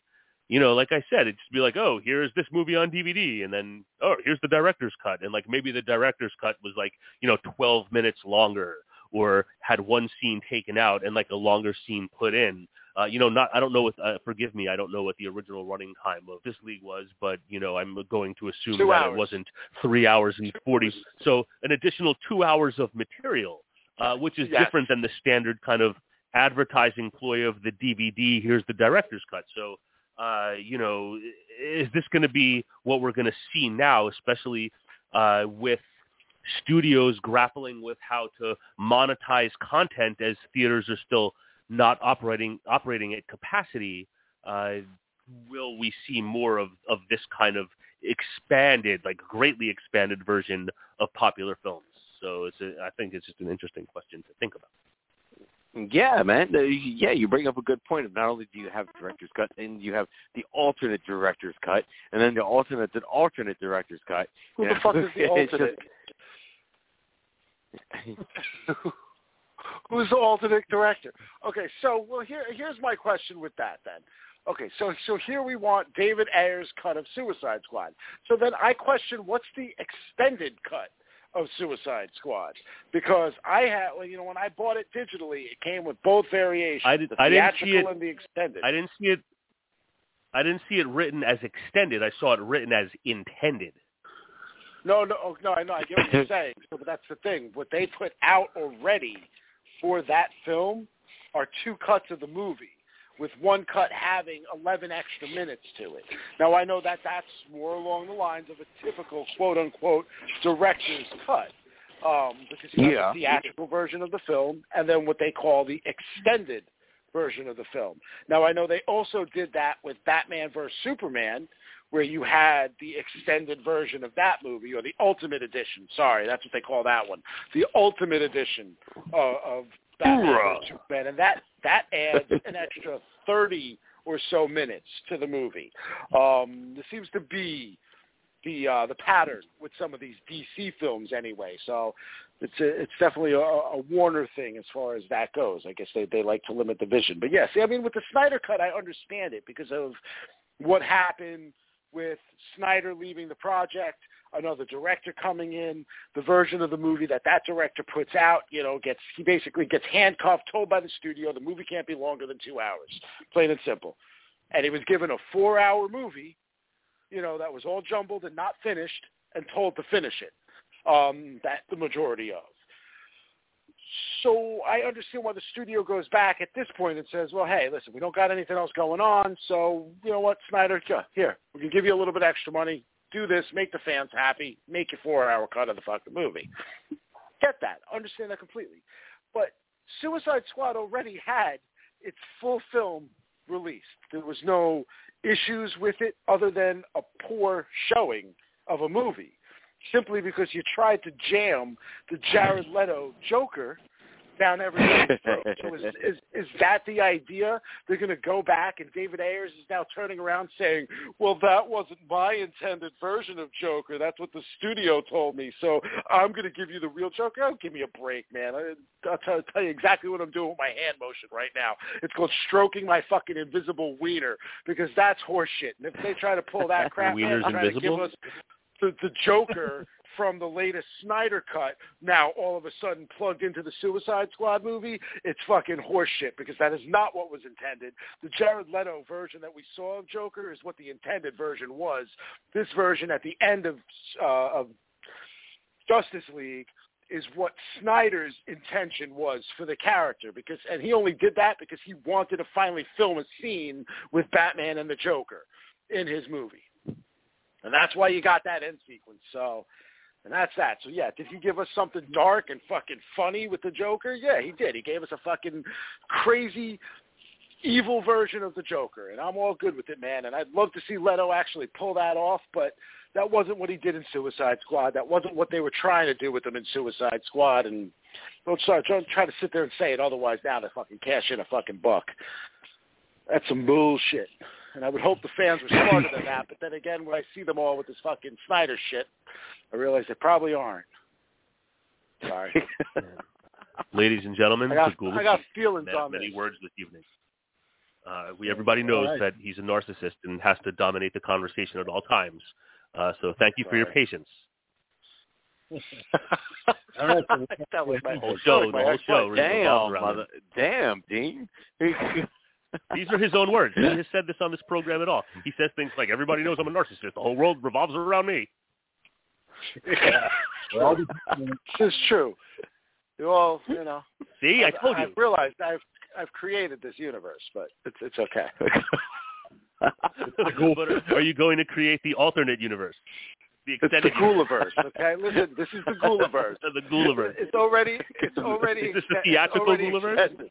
you know, like I said, it'd just be like, oh, here's this movie on DVD, and then oh, here's the director's cut, and like maybe the director's cut was like you know 12 minutes longer, or had one scene taken out and like a longer scene put in. Uh, you know, not I don't know what. Uh, forgive me, I don't know what the original running time of this league was, but you know, I'm going to assume Two that hours. it wasn't three hours and forty. So an additional two hours of material, uh, which is Yes. different than the standard kind of advertising ploy of the DVD. Here's the director's cut. So uh, you know, is this going to be what we're going to see now, especially uh, with studios grappling with how to monetize content as theaters are still not operating operating at capacity? Uh, will we see more of, of this kind of expanded, like greatly expanded version of popular films? So it's a, I think it's just an interesting question to think about. Yeah, man. Yeah, you bring up a good point. Not only do you have director's cut, and you have the alternate director's cut, and then the alternate and alternate director's cut. Who the know, fuck is the it's just- alternate? Who's the alternate director? Okay, so well here here's my question with that then. Okay, so so here we want David Ayer's cut of Suicide Squad. So then I question what's the extended cut of Suicide Squad because I had well, you know when I bought it digitally it came with both variations, I did- the I didn't see theatrical it- and the extended. I didn't see it. I didn't see it written as extended. I saw it written as intended. No, no, oh, no, I know. I get what you're saying. So, but that's the thing. What they put out already for that film are two cuts of the movie, with one cut having 11 extra minutes to it. Now, I know that that's more along the lines of a typical quote-unquote director's cut, um, because you have Yeah. the theatrical version of the film and then what they call the extended version of the film. Now, I know they also did that with Batman vs. Superman, where you had the extended version of that movie, or the Ultimate Edition. Sorry, that's what they call that one. The Ultimate Edition uh, of Batman. Superman, and that that adds an extra thirty or so minutes to the movie. Um, there seems to be the uh, the pattern with some of these DC films anyway. So it's a, it's definitely a, a Warner thing as far as that goes. I guess they they like to limit the vision. But see, I mean, with the Snyder cut, I understand it because of what happened with Snyder leaving the project, another director coming in, the version of the movie that that director puts out, you know, gets he basically gets handcuffed, told by the studio the movie can't be longer than two hours, plain and simple. And he was given a four-hour movie, you know, that was all jumbled and not finished, and told to finish it. Um, that the majority of. So I understand why the studio goes back at this point and says, well, hey, listen, we don't got anything else going on, so you know what, Snyder, here, we can give you a little bit extra money, do this, make the fans happy, make your four-hour cut of the fucking movie. Get that, understand that completely. But Suicide Squad already had its full film released. There was no issues with it other than a poor showing of a movie simply because you tried to jam the Jared Leto Joker down everybody's throat. So is, is is that the idea? They're going to go back, and David Ayers is now turning around saying, "Well, that wasn't my intended version of Joker. That's what the studio told me. So I'm going to give you the real Joker." Oh, give me a break, man. I, I'll tell, tell you exactly what I'm doing with my hand motion right now. It's called stroking my fucking invisible wiener because that's horseshit. And if they try to pull that crap, Wiener's try to invisible? give us the, the Joker from the latest Snyder cut now all of a sudden plugged into the Suicide Squad movie, it's fucking horseshit because that is not what was intended. The Jared Leto version that we saw of Joker is what the intended version was. This version at the end of uh, of Justice League is what Snyder's intention was for the character because and he only did that because he wanted to finally film a scene with Batman and the Joker in his movie. And that's why you got that end sequence. So and that's that. So yeah, did he give us something dark and fucking funny with the Joker? Yeah, he did. He gave us a fucking crazy evil version of the Joker, and I'm all good with it, man. And I'd love to see Leto actually pull that off, but that wasn't what he did in Suicide Squad. That wasn't what they were trying to do with him in Suicide Squad. And don't start try, try to sit there and say it otherwise now to fucking cash in a fucking buck. That's some bullshit. And I would hope the fans were smarter than that. But then again, when I see them all with this fucking Snyder shit, I realize they probably aren't. Sorry. Ladies and gentlemen, I got, the I got feelings on many this. words this evening. Uh, we everybody knows All right. that he's a narcissist and has to dominate the conversation at all times. Uh, so thank you for your Sorry. patience. All right, that was my whole show, the my whole show Damn, mother, damn, Dean. These are his own words. He has said this on this program at all. He says things like, "Everybody knows I'm a narcissist. The whole world revolves around me." well, This is true. You all, you know. See, I I've- told you. I've realized I've I've created this universe, but it's it's okay. but are you going to create the alternate universe? The extended It's the extended universe? Ghouliverse, okay? Listen, this is the Ghouliverse. the Ghouliverse. It's already it's already Is this the theatrical already Ghouliverse? extended.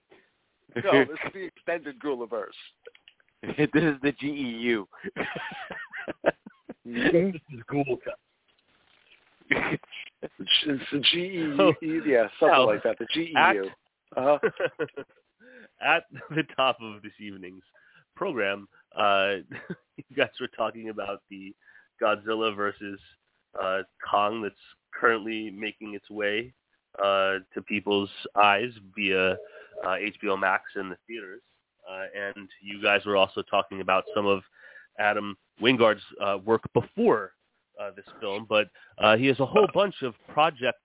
No, this is the extended Ghouliverse. this is the GEU. this is cool. It's, it's the GEU, Oh, yeah, something now, like that. The GEU. At, Uh-huh. at the top of this evening's program, uh, you guys were talking about the Godzilla versus uh, Kong that's currently making its way uh, to people's eyes via uh, HBO Max and the theaters. Uh, and you guys were also talking about some of Adam Wingard's uh, work before uh, this film, but uh, he has a whole bunch of projects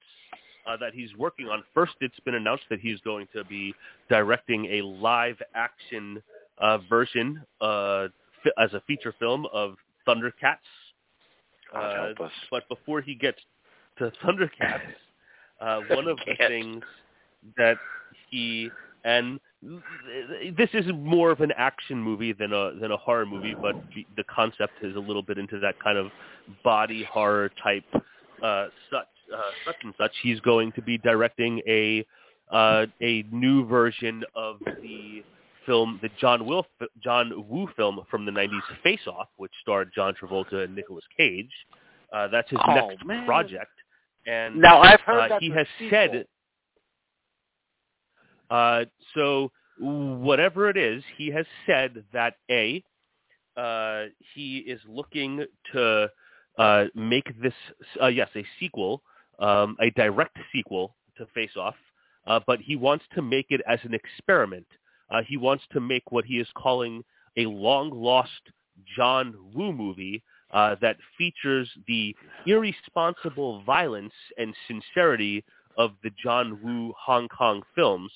uh, that he's working on. First, it's been announced that he's going to be directing a live-action uh, version uh, fi- as a feature film of Thundercats. God Uh, help us. but before he gets to Thundercats, uh, one of the things that he and this is more of an action movie than a than a horror movie, but the, concept is a little bit into that kind of body horror type uh, such uh, such and such. He's going to be directing a uh, a new version of the film, the John Will John Woo film from the '90s, Face Off, which starred John Travolta and Nicolas Cage. Uh, that's his Oh, next man. project, and Now I've heard uh, that he has said uh, so whatever it is, he has said that a uh, he is looking to uh, make this uh, yes a sequel, um, a direct sequel to Face Off, uh, but he wants to make it as an experiment. Uh, he wants to make what he is calling a long lost John Woo movie that features the irresponsible violence and sincerity of the John Woo Hong Kong films.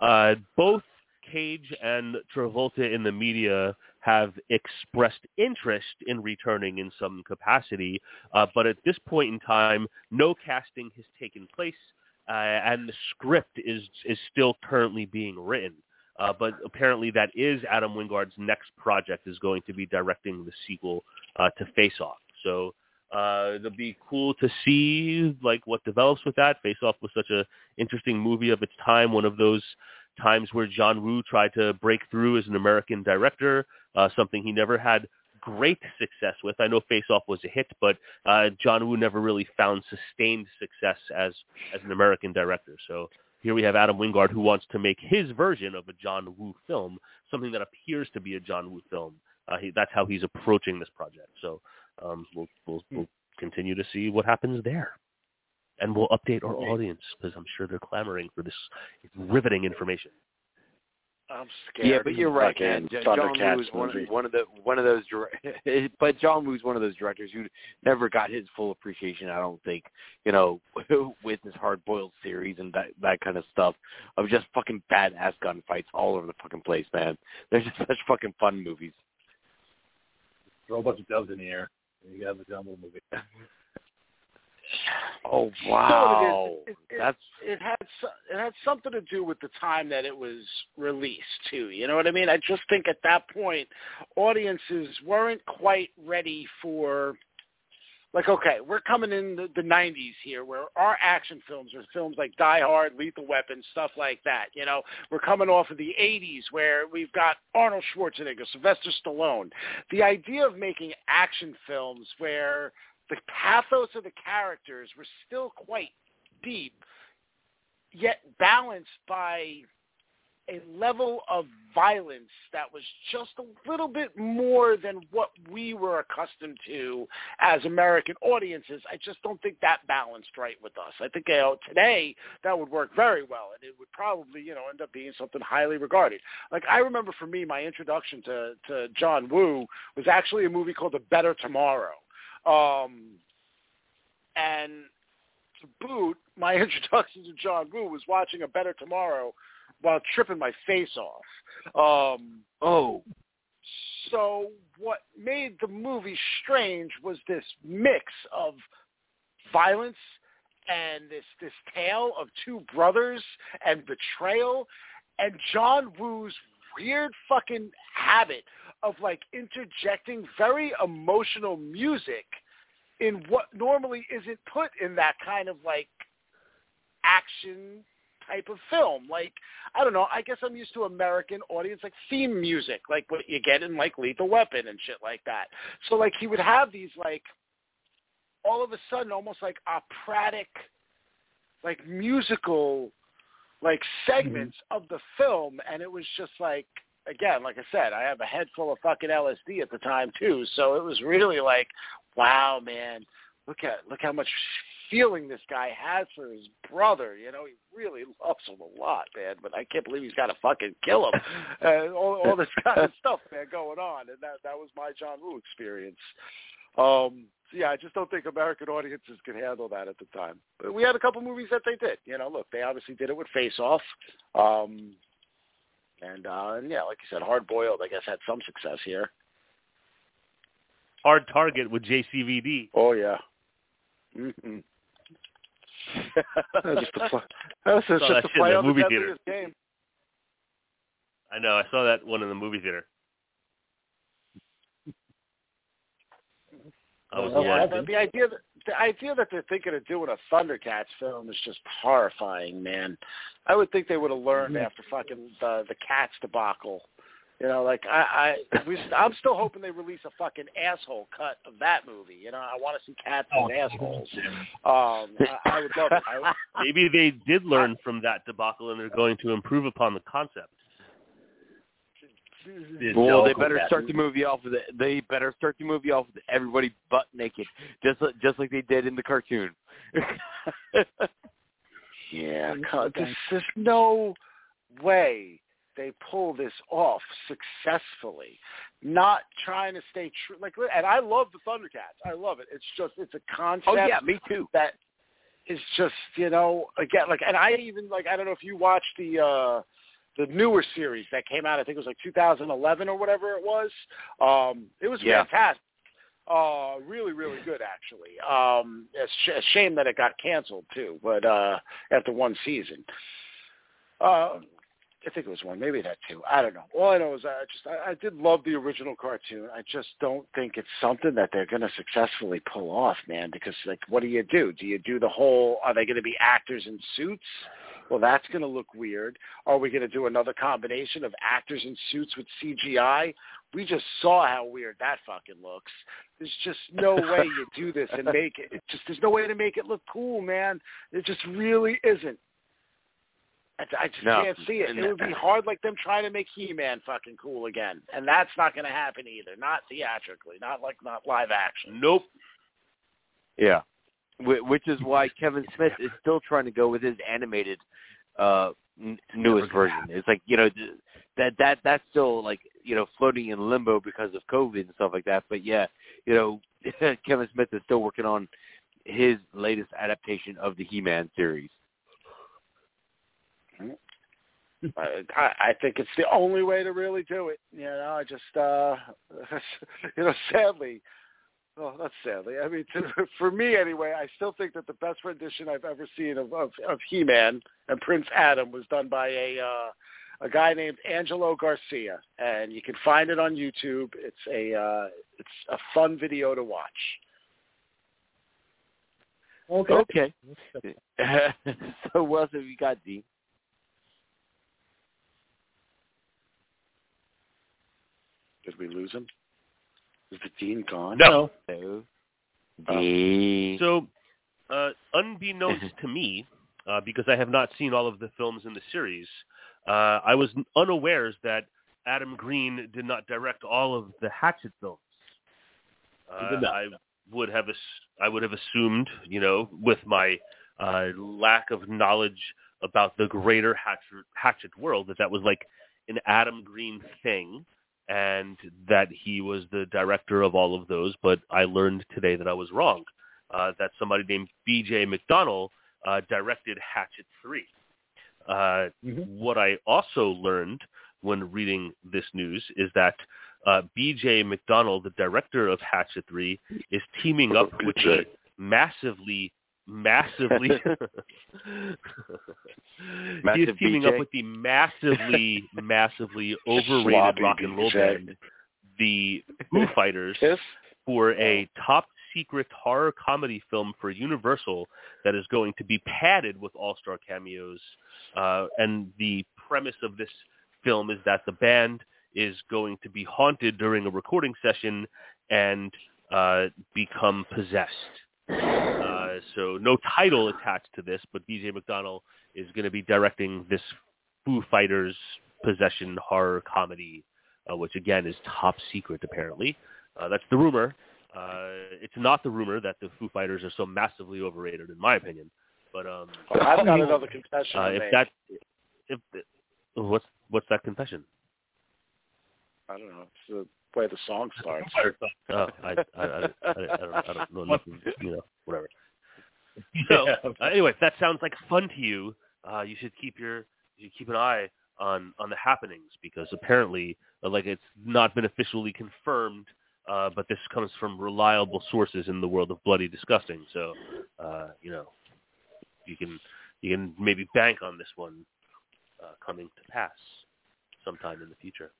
Uh, both Cage and Travolta in the media have expressed interest in returning in some capacity, uh, but at this point in time, no casting has taken place, uh, and the script is is still currently being written. Uh, but apparently, that is Adam Wingard's next project is going to be directing the sequel uh, to Face Off. So uh, it'll be cool to see like what develops with that. Face Off was such a interesting movie of its time, one of those times where John Woo tried to break through as an American director, uh, something he never had great success with. I know Face Off was a hit, but uh, John Woo never really found sustained success as as an American director. So here we have Adam Wingard who wants to make his version of a John Woo film, something that appears to be a John Woo film. Uh, he, that's how he's approaching this project. So um, we'll, we'll, we'll continue to see what happens there. And we'll update our audience because I'm sure they're clamoring for this riveting information. I'm scared. Yeah, but you're right, Fucking man. Jo- John Woo is one, one of the one of those, but John Woo's one of those directors who never got his full appreciation. I don't think, you know, with his hard boiled series and that that kind of stuff of just fucking badass gunfights all over the fucking place, man. They're just such fucking fun movies. Throw a bunch of doves in the air. And You got the John movie. Oh So wow, it, is. It, it, that's it had so- it had something to do with the time that it was released too. You know what I mean? I just think at that point, audiences weren't quite ready for. Like, okay, we're coming in the, the 90s here where our action films are films like Die Hard, Lethal Weapon, stuff like that. You know, we're coming off of the 80s where we've got Arnold Schwarzenegger, Sylvester Stallone. The idea of making action films where the pathos of the characters were still quite deep, yet balanced by a level of violence that was just a little bit more than what we were accustomed to as American audiences. I just don't think that balanced right with us. I think you know, today that would work very well, and it would probably you know end up being something highly regarded. Like I remember for me, my introduction to to John Woo was actually a movie called A Better Tomorrow. Um, and to boot, my introduction to John Woo was watching A Better Tomorrow while tripping my face off. Um, oh so what made the movie strange was this mix of violence and this this tale of two brothers and betrayal and John Woo's weird fucking habit of like interjecting very emotional music in what normally isn't put in that kind of like action type of film. Like, I don't know, I guess I'm used to American audience like theme music, like what you get in like Lethal Weapon and shit like that. So like he would have these like all of a sudden almost like operatic like musical like segments mm-hmm. of the film and it was just like again, like I said, I have a head full of fucking LSD at the time too, so it was really like, wow, man, look at look how much feeling this guy has for his brother. You know, he really loves him a lot, man. But I can't believe he's got to fucking kill him. Uh, all, all this kind of stuff, man, going on, and that that was my John Woo experience. Um, so yeah, I just don't think American audiences could handle that at the time. But we had a couple movies that they did. You know, look, they obviously did it with Face Off. Um, and, uh, and yeah, like you said, Hard Boiled, I guess, had some success here. Hard Target with JCVD. Oh yeah. Mm-hmm. That's just a, pl- that's just, Saw that just a the movie theater. game. I know. I saw that one in the movie theater. I was the yeah, but the idea that the idea that they're thinking of doing a Thundercats film is just horrifying, man. I would think they would have learned mm-hmm. after fucking the the Cats debacle. You know, like I, I, we, I'm still hoping they release a fucking asshole cut of that movie. You know, I want to see cats Oh, and assholes. Um, I, I would love it. I, Maybe they did learn from that debacle and they're going to improve upon the concept. Well, they better start the movie off with it. They better start the movie off with everybody butt naked, just like, just like they did in the cartoon. Yeah, co- there's, there's no way they pull this off successfully. Not trying to stay true, like, and I love the Thundercats. I love it. It's just it's a concept. oh yeah, me too. That is just you know again like, and I even like I don't know if you watched the uh the newer series that came out. I think it was like 2011 or whatever it was. Um, it was Yeah. fantastic. Uh, really, really good actually. Um, it's sh- a shame that it got canceled too, but uh, after one season. Uh, I think it was one, maybe that two. I don't know. All I know is I just I, I did love the original cartoon. I just don't think it's something that they're going to successfully pull off, man. Because like, what do you do? Do you do the whole? Are they going to be actors in suits? Well, that's going to look weird. Are we going to do another combination of actors in suits with CGI? We just saw how weird that fucking looks. There's just no way you do this and make it. it just there's no way to make it look cool, man. It just really isn't. I, I just No. can't see it. It would be hard like them trying to make He-Man fucking cool again, and that's not going to happen either. Not theatrically, not like not live action. Nope. Yeah, which is why Kevin Smith is still trying to go with his animated uh n- newest version. It's like you know that that that's still like you know floating in limbo because of COVID and stuff like that. But yeah, you know Kevin Smith is still working on his latest adaptation of the He-Man series. I, I I think it's the only way to really do it. You know, I just, uh, you know, sadly, well, not sadly. I mean, to, for me anyway, I still think that the best rendition I've ever seen of of, of He-Man and Prince Adam was done by a uh, a guy named Angelo Garcia, and you can find it on YouTube. It's a uh, it's a fun video to watch. Okay. Okay. so what else have you got, Dean? Did we lose him? Is the dean gone? No. So, Oh. So, uh, unbeknownst to me, uh, because I have not seen all of the films in the series, uh, I was unawares that Adam Green did not direct all of the Hatchet films. Uh, I would have ass- I would have assumed, you know, with my uh, lack of knowledge about the greater Hatchet, Hatchet world, that that was like an Adam Green thing, and that he was the director of all of those. But I learned today that I was wrong. Uh, that somebody named B.J. McDonnell uh, directed Hatchet Three. Uh, Mhm. What I also learned when reading this news is that uh, B.J. McDonnell, the director of Hatchet 3, is teaming up with the massively, massively, he is teaming BJ? up with the massively, massively overrated Sloppy rock and roll BJ. band, the Foo Fighters, Kiss? for a top secret horror comedy film for Universal that is going to be padded with all-star cameos. Uh, and the premise of this film is that the band is going to be haunted during a recording session and uh, become possessed. Uh, so no title attached to this, but BJ McDonnell is going to be directing this Foo Fighters possession horror comedy, uh, which again is top secret apparently. Uh, that's the rumor. Uh, it's not the rumor that the Foo Fighters are so massively overrated, in my opinion. But um, I've got another confession uh, to if make. that, if what's what's that confession? I don't know. It's the way the song starts. Oh, I, I, I, I, I, don't, I don't know nothing. You know, whatever. So Yeah. uh, anyway, if that sounds like fun to you, uh, you should keep your you should keep an eye on on the happenings because apparently, uh, like it's not been officially confirmed, uh, but this comes from reliable sources in the world of bloody disgusting. So, uh, you know, you can you can maybe bank on this one uh, coming to pass sometime in the future.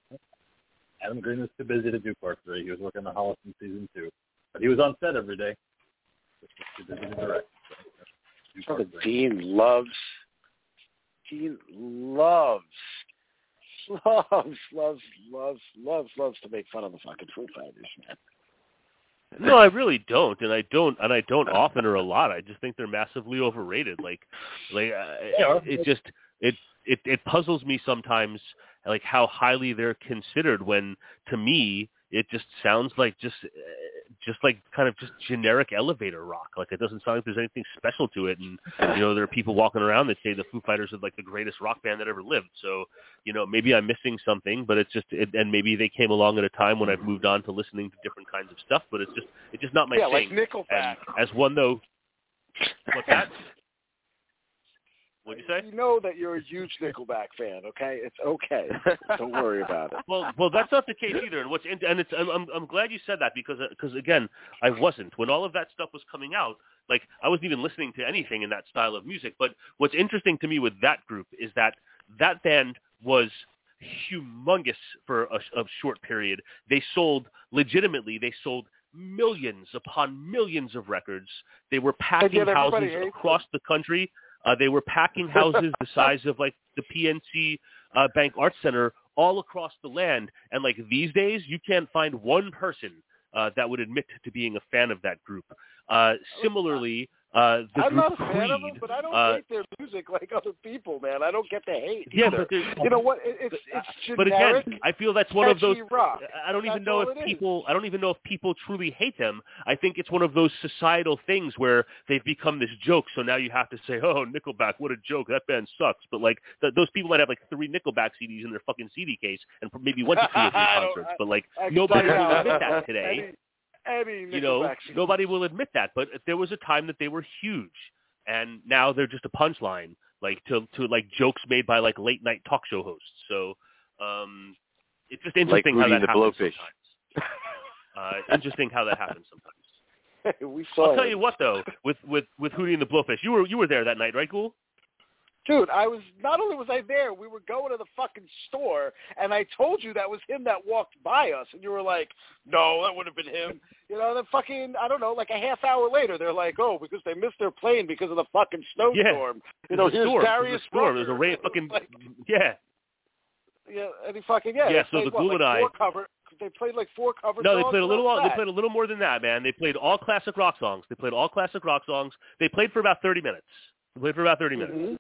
Adam Green was too busy to do part three. He was working on the Holliston season two, but he was on set every day. Too busy to direct. So, do part the. Dean loves, Dean loves, loves, loves, loves, loves, loves to make fun of the fucking Foo Fighters, man. No, I really don't, and I don't, and I don't often or a lot. I just think they're massively overrated. Like, like uh, it just it it it puzzles me sometimes, like how highly they're considered. When to me, it just sounds like just uh, just like kind of just generic elevator rock. Like it doesn't sound like there's anything special to it. And you know, there are people walking around that say the Foo Fighters are like the greatest rock band that ever lived. So you know, maybe I'm missing something, but it's just, it, and maybe they came along at a time when I've moved on to listening to different kinds of stuff, but it's just, it's just not my yeah, like. Nickelback. and as one though, what's that? What'd you say? You know that you're a huge Nickelback fan, okay? It's okay. Don't worry about it. Well, well, that's not the case either. And what's, and it's, I'm, I'm, I'm glad you said that because, uh, because again, I wasn't when all of that stuff was coming out. Like I wasn't even listening to anything in that style of music. But what's interesting to me with that group is that that band was humongous for a, a short period. They sold legitimately. They sold millions upon millions of records. They were packing houses across the country. Uh, they were packing houses the size of like the PNC uh, Bank Arts Center all across the land. And like these days, you can't find one person uh, that would admit to being a fan of that group. Uh, similarly, uh, the I'm not a fan Creed. of them, but I don't uh, hate their music like other people, man. I don't get the hate. yeah, either. but you know what? It, it's it's but again, I feel that's one of those. rock. I don't even That's know if it is. people. I don't even know if people truly hate them. I think it's one of those societal things where they've become this joke. So now you have to say, "Oh, Nickelback, what a joke! That band sucks." But like th- those people that have like three Nickelback CDs in their fucking CD case and maybe went to three I don't- concerts, but like I nobody will admit that today. Any, any you know, Nickelback nobody will admit that. But there was a time that they were huge, and now they're just a punchline, like to to like jokes made by like late night talk show hosts. So um, it's just interesting how Hootie that the happens Blowfish. sometimes. Uh, interesting how that happens sometimes. we saw I'll tell it. you what though, with with with Hootie and the Blowfish, you were you were there that night, right, Ghoul? Dude, I was not only was I there, we were going to the fucking store, and I told you that was him that walked by us, and you were like, "No, that would have been him." You know, then fucking I don't know, like a half hour later, they're like, "Oh, because they missed their plane because of the fucking snowstorm." Yeah. You know, here's storm. Darius There's a storm. There's a rain. Fucking Like, yeah. yeah, and he fucking yeah. Yeah, so played, the what, Ghoul like and cover. They played like four cover. No, they played a little. What's They played a little more than that, man. They played all classic rock songs. They played all classic rock songs. They played for about thirty minutes. They played for about 30 minutes. Mhm.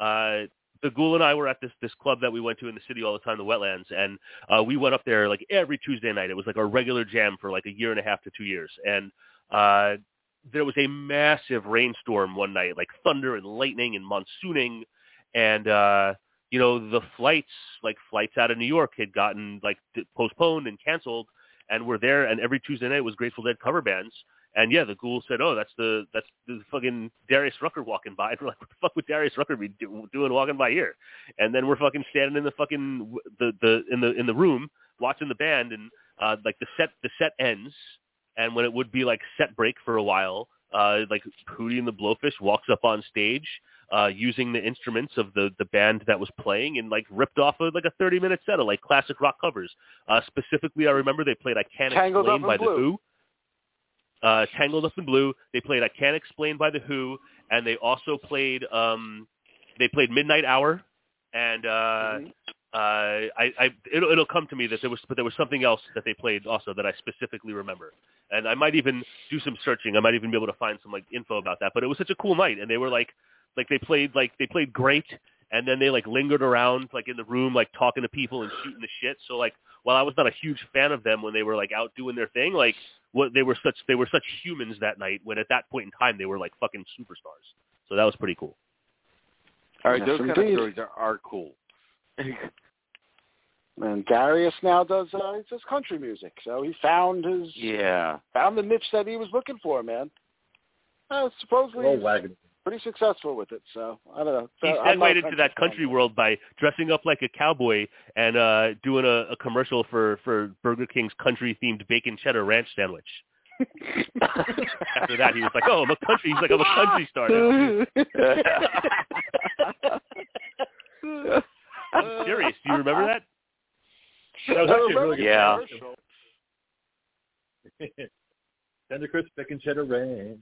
Uh, the Ghoul and I were at this this club that we went to in the city all the time, the Wetlands, and uh, we went up there like every Tuesday night. It was like our regular jam for like a year and a half to two years, and uh, there was a massive rainstorm one night, like thunder and lightning and monsooning, and uh, you know the flights, like flights out of New York, had gotten like postponed and canceled, and we're there, and every Tuesday night was Grateful Dead cover bands. And yeah, the ghoul said, "Oh, that's the that's the fucking Darius Rucker walking by." And we're like, "What the fuck would Darius Rucker be do, doing walking by here?" And then we're fucking standing in the fucking the the in the in the room watching the band, and uh, like the set the set ends, and when it would be like set break for a while, uh, like Hootie and the Blowfish walks up on stage uh, using the instruments of the the band that was playing, and like ripped off a, like a thirty minute set of like classic rock covers. Uh, specifically, I remember they played "I Can't Tangled Explain" by in the Who uh, Tangled Up in Blue. They played I Can't Explain by The Who, and they also played um, they played Midnight Hour, and uh, Mhm. uh, I, I it'll, it'll come to me that there was but there was something else that they played also that I specifically remember, and I might even do some searching. I might even be able to find some like info about that. But it was such a cool night, and they were like like they played like they played great. And then they like lingered around like in the room, like talking to people and shooting the shit. So like, while I was not a huge fan of them when they were like out doing their thing, like what they were such they were such humans that night when at that point in time they were like fucking superstars. So that was pretty cool. All right, Yes, those kind of stories are, are cool. And Darius now does uh, he does country music, so he found his yeah. found the niche that he was looking for, man. Uh, supposedly Roll he's wagon. Pretty successful with it, so I don't know. He So, I'm segued into that country world by dressing up like a cowboy and uh doing a, a commercial for for Burger King's country themed bacon cheddar ranch sandwich. After that, he was like, "Oh, I'm a country." He's like, "I'm a country star." I'm serious. Do you remember that? That was actually a really good Yeah. commercial. Tender crisp chicken cheddar ranch.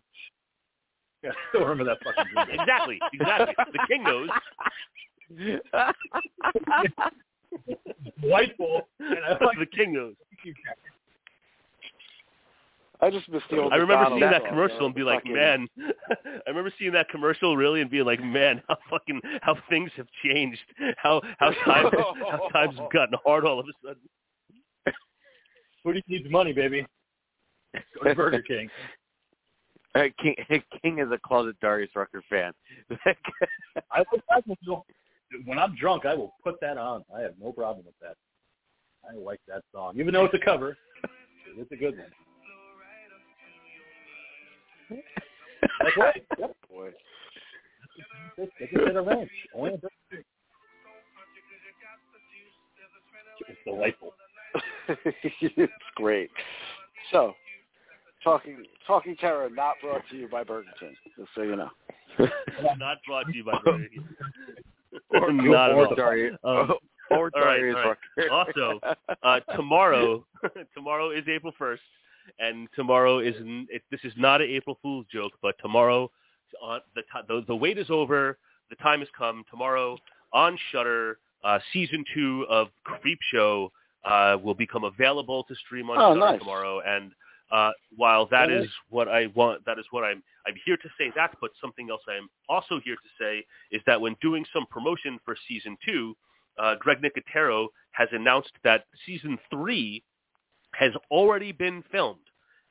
Yeah, I still remember that fucking movie. Exactly, exactly. The king knows. Delightful. And I like the king knows. I just missed the old I remember McDonald's seeing that song, commercial you and be like, fucking- man, I remember seeing that commercial really and being like, man, how fucking how things have changed, how how times how times have gotten hard all of a sudden. Who needs money, baby? Go to Burger King. Uh, King, King is a closet Darius Rucker fan. I will, I will, when I'm drunk, I will put that on. I have no problem with that. I like that song, even though it's a cover. It's a good one. That's right. Yep. Boy. It's it's a ranch. Only in It's delightful. it's great. So, talking talking terror not brought to you by Burger King, just so you know. Not brought to you by Burger King. Or- Not at or all. the- Darius, Um, or All right, all right. Also, uh, tomorrow, tomorrow is April first, and tomorrow is it, this is not an April Fool's joke, but tomorrow, on the the the wait is over. The time has come. Tomorrow on Shudder, uh, season two of Creep Show uh, will become available to stream on Oh, Shudder nice. tomorrow. And uh, while that is what I want, that is what I'm I'm here to say that. But something else I am also here to say is that when doing some promotion for season two, uh, Greg Nicotero has announced that season three has already been filmed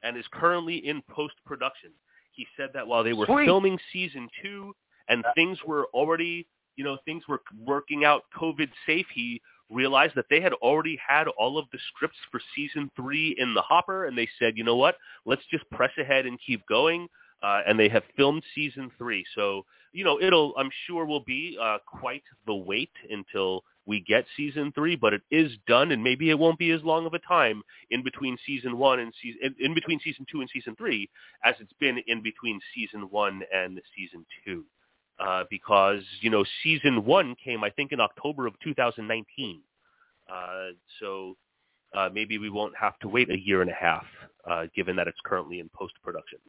and is currently in post-production. He said that while they were Sweet. filming season two and things were already, you know, things were working out COVID safe, he realized that they had already had all of the scripts for season three in the hopper, and they said, you know what, let's just press ahead and keep going. Uh, and they have filmed season three, so you know it'll, I'm sure, will be uh, quite the wait until we get season three, but it is done, and maybe it won't be as long of a time in between season one and season in, in between season two and season three as it's been in between season one and season two, uh, because you know season one came I think in October of 2019, uh, so uh, maybe we won't have to wait a year and a half, uh, given that it's currently in post production.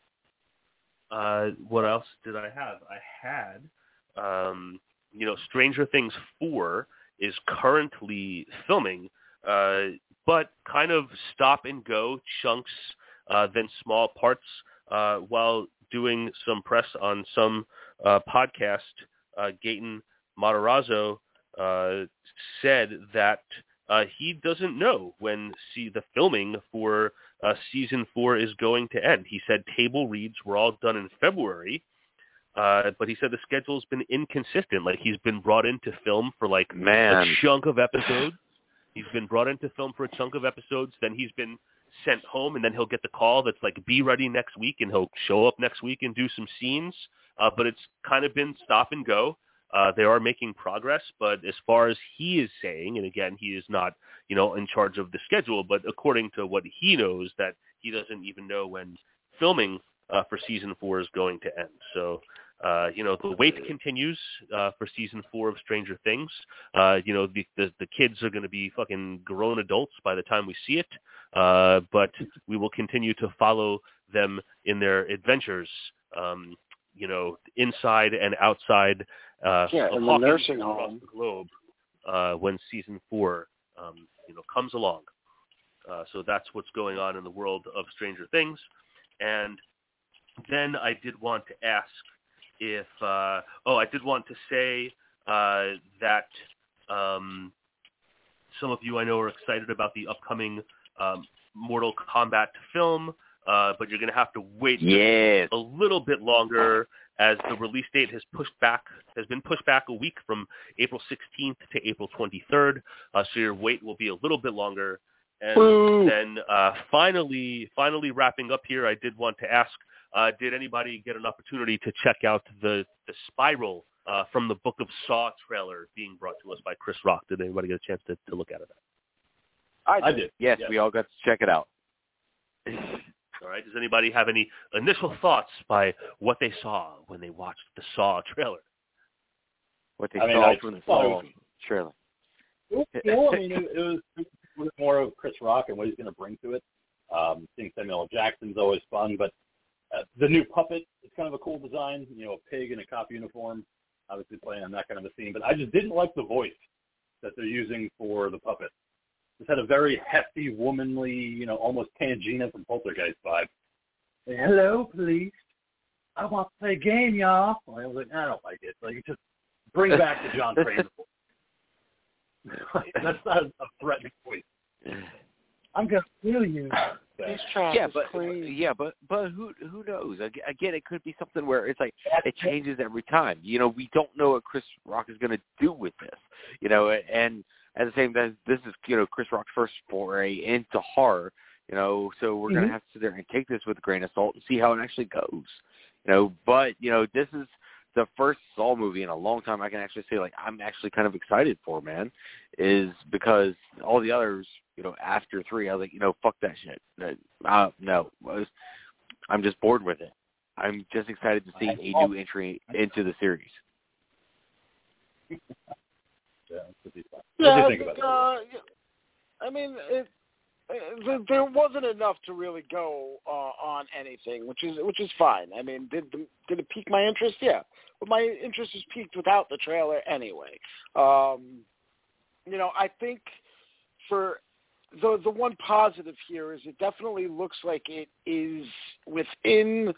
Uh, what else did I have? I had, um, you know, Stranger Things four is currently filming, but kind of stop and go chunks, then small parts, while doing some press on some uh, podcast. Uh, Gaten Matarazzo uh, said that uh, he doesn't know when see the filming for uh, season four is going to end. He said table reads were all done in February, uh, but he said the schedule's been inconsistent. Like he's been brought in to film for like Man. a chunk of episodes. He's been brought in to film for a chunk of episodes. Then he's been sent home, and then he'll get the call that's like, "Be ready next week," and he'll show up next week and do some scenes. Uh, but it's kind of been stop and go. Uh, they are making progress, but as far as he is saying, and again, he is not, you know, in charge of the schedule, but according to what he knows, that he doesn't even know when filming uh, for season four is going to end. So, uh, you know, the wait continues uh, for season four of Stranger Things. Uh, you know, the, the the kids are going to be fucking grown adults by the time we see it, uh, but we will continue to follow them in their adventures. Um, you know, inside and outside uh, Yeah, of the nursing across home. the globe uh, when season four, um, you know, comes along. Uh, so that's what's going on in the world of Stranger Things. And then I did want to ask if, uh, oh, I did want to say uh, that um, some of you I know are excited about the upcoming um, Mortal Kombat film, uh, but you're going to have to wait Yes. a little bit longer as the release date has pushed back has been pushed back a week from April 16th to April 23rd. Uh, so your wait will be a little bit longer. And Boo. then uh, finally, finally wrapping up here, I did want to ask: uh, Did anybody get an opportunity to check out the the Spiral uh, from the Book of Saw trailer being brought to us by Chris Rock? Did anybody get a chance to, to look at it? I did. Yes, Yeah. we all got to check it out. All right. Does anybody have any initial thoughts by what they saw when they watched the Saw trailer? What they I mean, saw I from the Saw was- trailer. You know, I mean, it, it was it was more of Chris Rock and what he's going to bring to it. Um, seeing Samuel L. Jackson's always fun, but uh, the new puppet is kind of a cool design. You know, a pig in a cop uniform, obviously playing on that kind of a scene. But I just didn't like the voice that they're using for the puppet. This had a very hefty, womanly, you know, almost Tangina from Poltergeist vibe. Hello, police. I want to play a game, y'all. I was like, I don't like it. Like, just bring back the John Kramer voice. That's not a threatening voice. I'm gonna kill you. He's trying yeah, to but clean. yeah, but but who who knows? Again, it could be something where it's like it changes every time. You know, we don't know what Chris Rock is going to do with this. You know, and at the same time, this is you know Chris Rock's first foray into horror. You know, so we're going Mhm. to have to sit there and take this with a grain of salt and see how it actually goes. You know, but you know, this is the first Saw movie in a long time I can actually say like I'm actually kind of excited for, man, is because all the others, you know, after three, I was like, you know, fuck that shit. That- Uh, no, was, I'm just bored with it. I'm just excited to see a new entry into the series. Yeah, it could be fun. Yeah, what I do you think think, about I mean, it, uh, there wasn't enough to really go uh, on anything, which is which is fine. I mean, did the, did it pique my interest? Yeah, but my interest is piqued without the trailer anyway. Um, you know, I think for the the one positive here is it definitely looks like it is within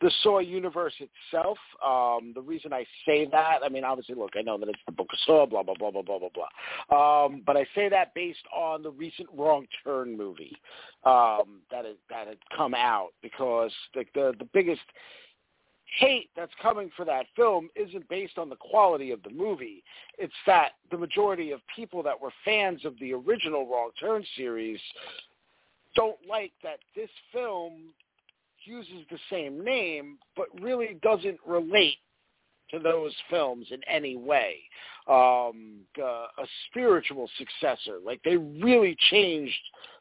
the Saw universe itself. Um, the reason I say that, I mean, obviously, look, I know that it's the Book of Saw, blah blah blah blah blah blah blah. Um, but I say that based on the recent Wrong Turn movie um, that had, that had come out because the the, the biggest hate that's coming for that film isn't based on the quality of the movie. It's that the majority of people that were fans of the original Wrong Turn series don't like that this film uses the same name but really doesn't relate to those films in any way. Um, uh, a spiritual successor. Like they really changed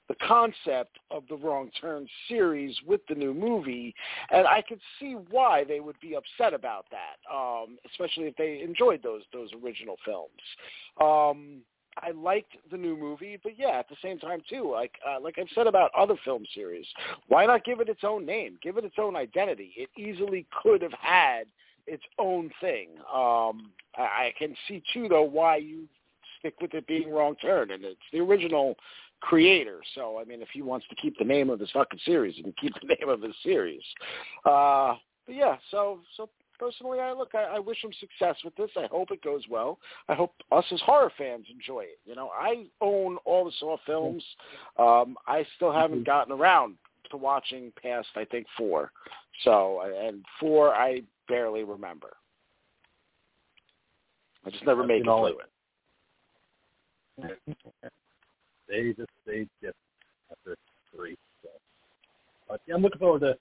the concept of the Wrong Turn series with the new movie, and I could see why they would be upset about that, um, especially if they enjoyed those those original films. Um, I liked the new movie, but yeah, at the same time too, like uh, like I've said about other film series, why not give it its own name, give it its own identity? It easily could have had its own thing. Um, I, I can see too, though, why you stick with it being Wrong Turn, and it's the original creator. So, I mean, if he wants to keep the name of his fucking series, he can keep the name of his series. Uh, but yeah, so so personally, I look, I, I wish him success with this. I hope it goes well. I hope us as horror fans enjoy it. You know, I own all the Saw films. Um, I still haven't gotten around to watching past, I think, four. So, and four, I barely remember. I just never I've made it through it. they just they just after three. So. But yeah, I'm looking forward to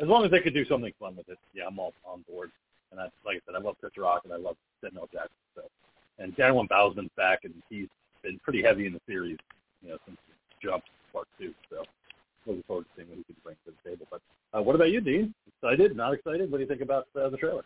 as long as they could do something fun with it. Yeah, I'm all on board. And I, like I said, I love Chris Rock and I love Samuel Jackson. So, and Darren Bousman's back and he's been pretty heavy in the series, you know, since Jump Part Two. So, looking forward to seeing what he can bring to the table. But uh, what about you, Dean? Excited? Not excited? What do you think about uh, the trailer?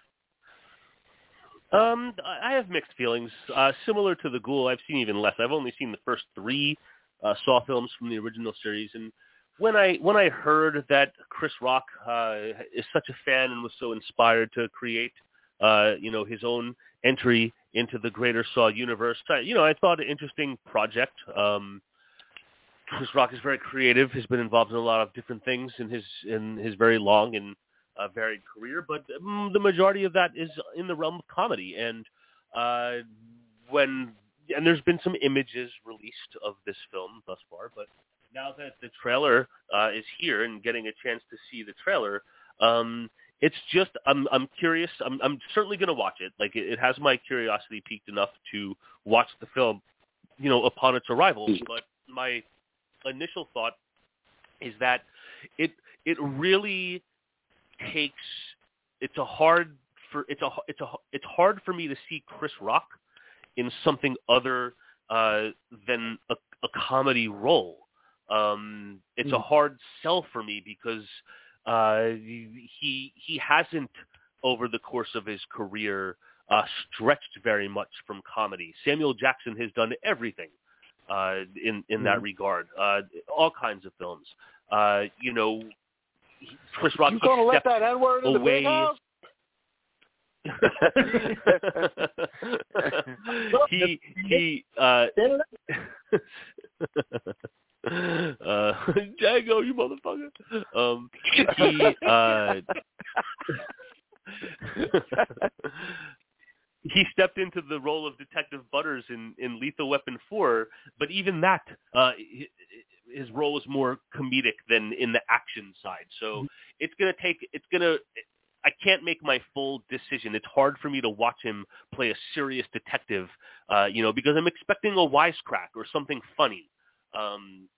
Um, I have mixed feelings. Uh, similar to the Ghoul, I've seen even less. I've only seen the first three uh, Saw films from the original series, and when I when I heard that Chris Rock uh, is such a fan and was so inspired to create, uh, you know, his own entry into the greater Saw universe, I, you know, I thought an interesting project. Um, Chris Rock is very creative. Has been involved in a lot of different things in his in his very long and uh, varied career, but um, the majority of that is in the realm of comedy. And uh, when and there's been some images released of this film thus far, but now that the trailer uh, is here and getting a chance to see the trailer, um, it's just I'm I'm curious. I'm I'm certainly going to watch it. Like it, it has my curiosity piqued enough to watch the film, you know, upon its arrival. But my initial thought is that it it really takes it's a hard for it's a it's a it's hard for me to see Chris Rock in something other uh, than a, a comedy role. Um, it's a hard sell for me because uh, he he hasn't over the course of his career uh, stretched very much from comedy. Samuel Jackson has done everything uh, in in that regard, uh, all kinds of films. Uh, you know, Chris Rock You gonna let that N word in the big house? he he uh uh Django, you motherfucker. Um he uh he stepped into the role of Detective Butters in, in Lethal Weapon 4, but even that, uh, his role was more comedic than in the action side. So it's gonna take, it's gonna, I can't make my full decision. It's hard for me to watch him play a serious detective, uh, you know, because I'm expecting a wisecrack or something funny. Um,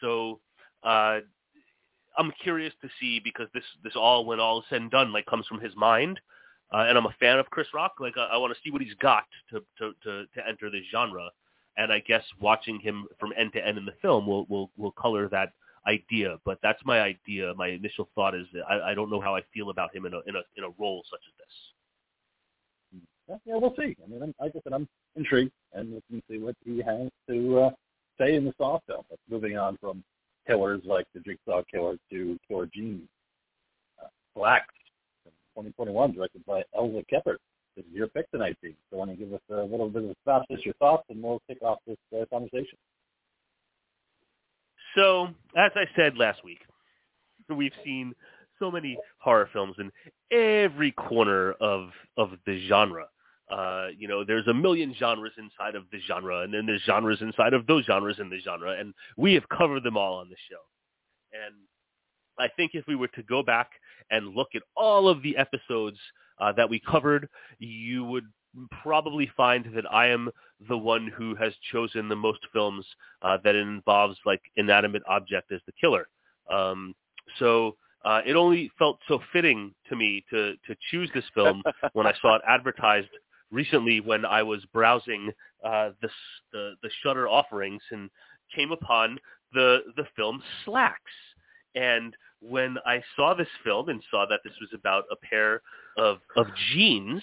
so uh, I'm curious to see because this this all when all is said and done like comes from his mind, uh, and I'm a fan of Chris Rock. Like I, I want to see what he's got to, to to to enter this genre, and I guess watching him from end to end in the film will will will color that idea. But that's my idea. My initial thought is that I, I don't know how I feel about him in a in a in a role such as this. Yeah, yeah, we'll see. I mean, I'm, like I said, I'm intrigued, and we can see what he has to uh, say in the film. But moving on from killers like the Jigsaw Killer to Killer Jeans. Uh, Slaxx, 2021, directed by Elza Kephart. This is your pick tonight, Steve. So why don't you give us a little bit of synopsis, your thoughts, and we'll kick off this uh, conversation. So, as I said last week, we've seen so many horror films in every corner of of the genre. Uh, you know, there's a million genres inside of the genre, and then there's genres inside of those genres in the genre, and we have covered them all on the show. And I think if we were to go back and look at all of the episodes uh, that we covered, you would probably find that I am the one who has chosen the most films uh, that involves like inanimate object as the killer. Um, so uh, it only felt so fitting to me to to choose this film when I saw it advertised recently when I was browsing uh, the, the the Shudder offerings and came upon the the film Slaxx. And when I saw this film and saw that this was about a pair of of jeans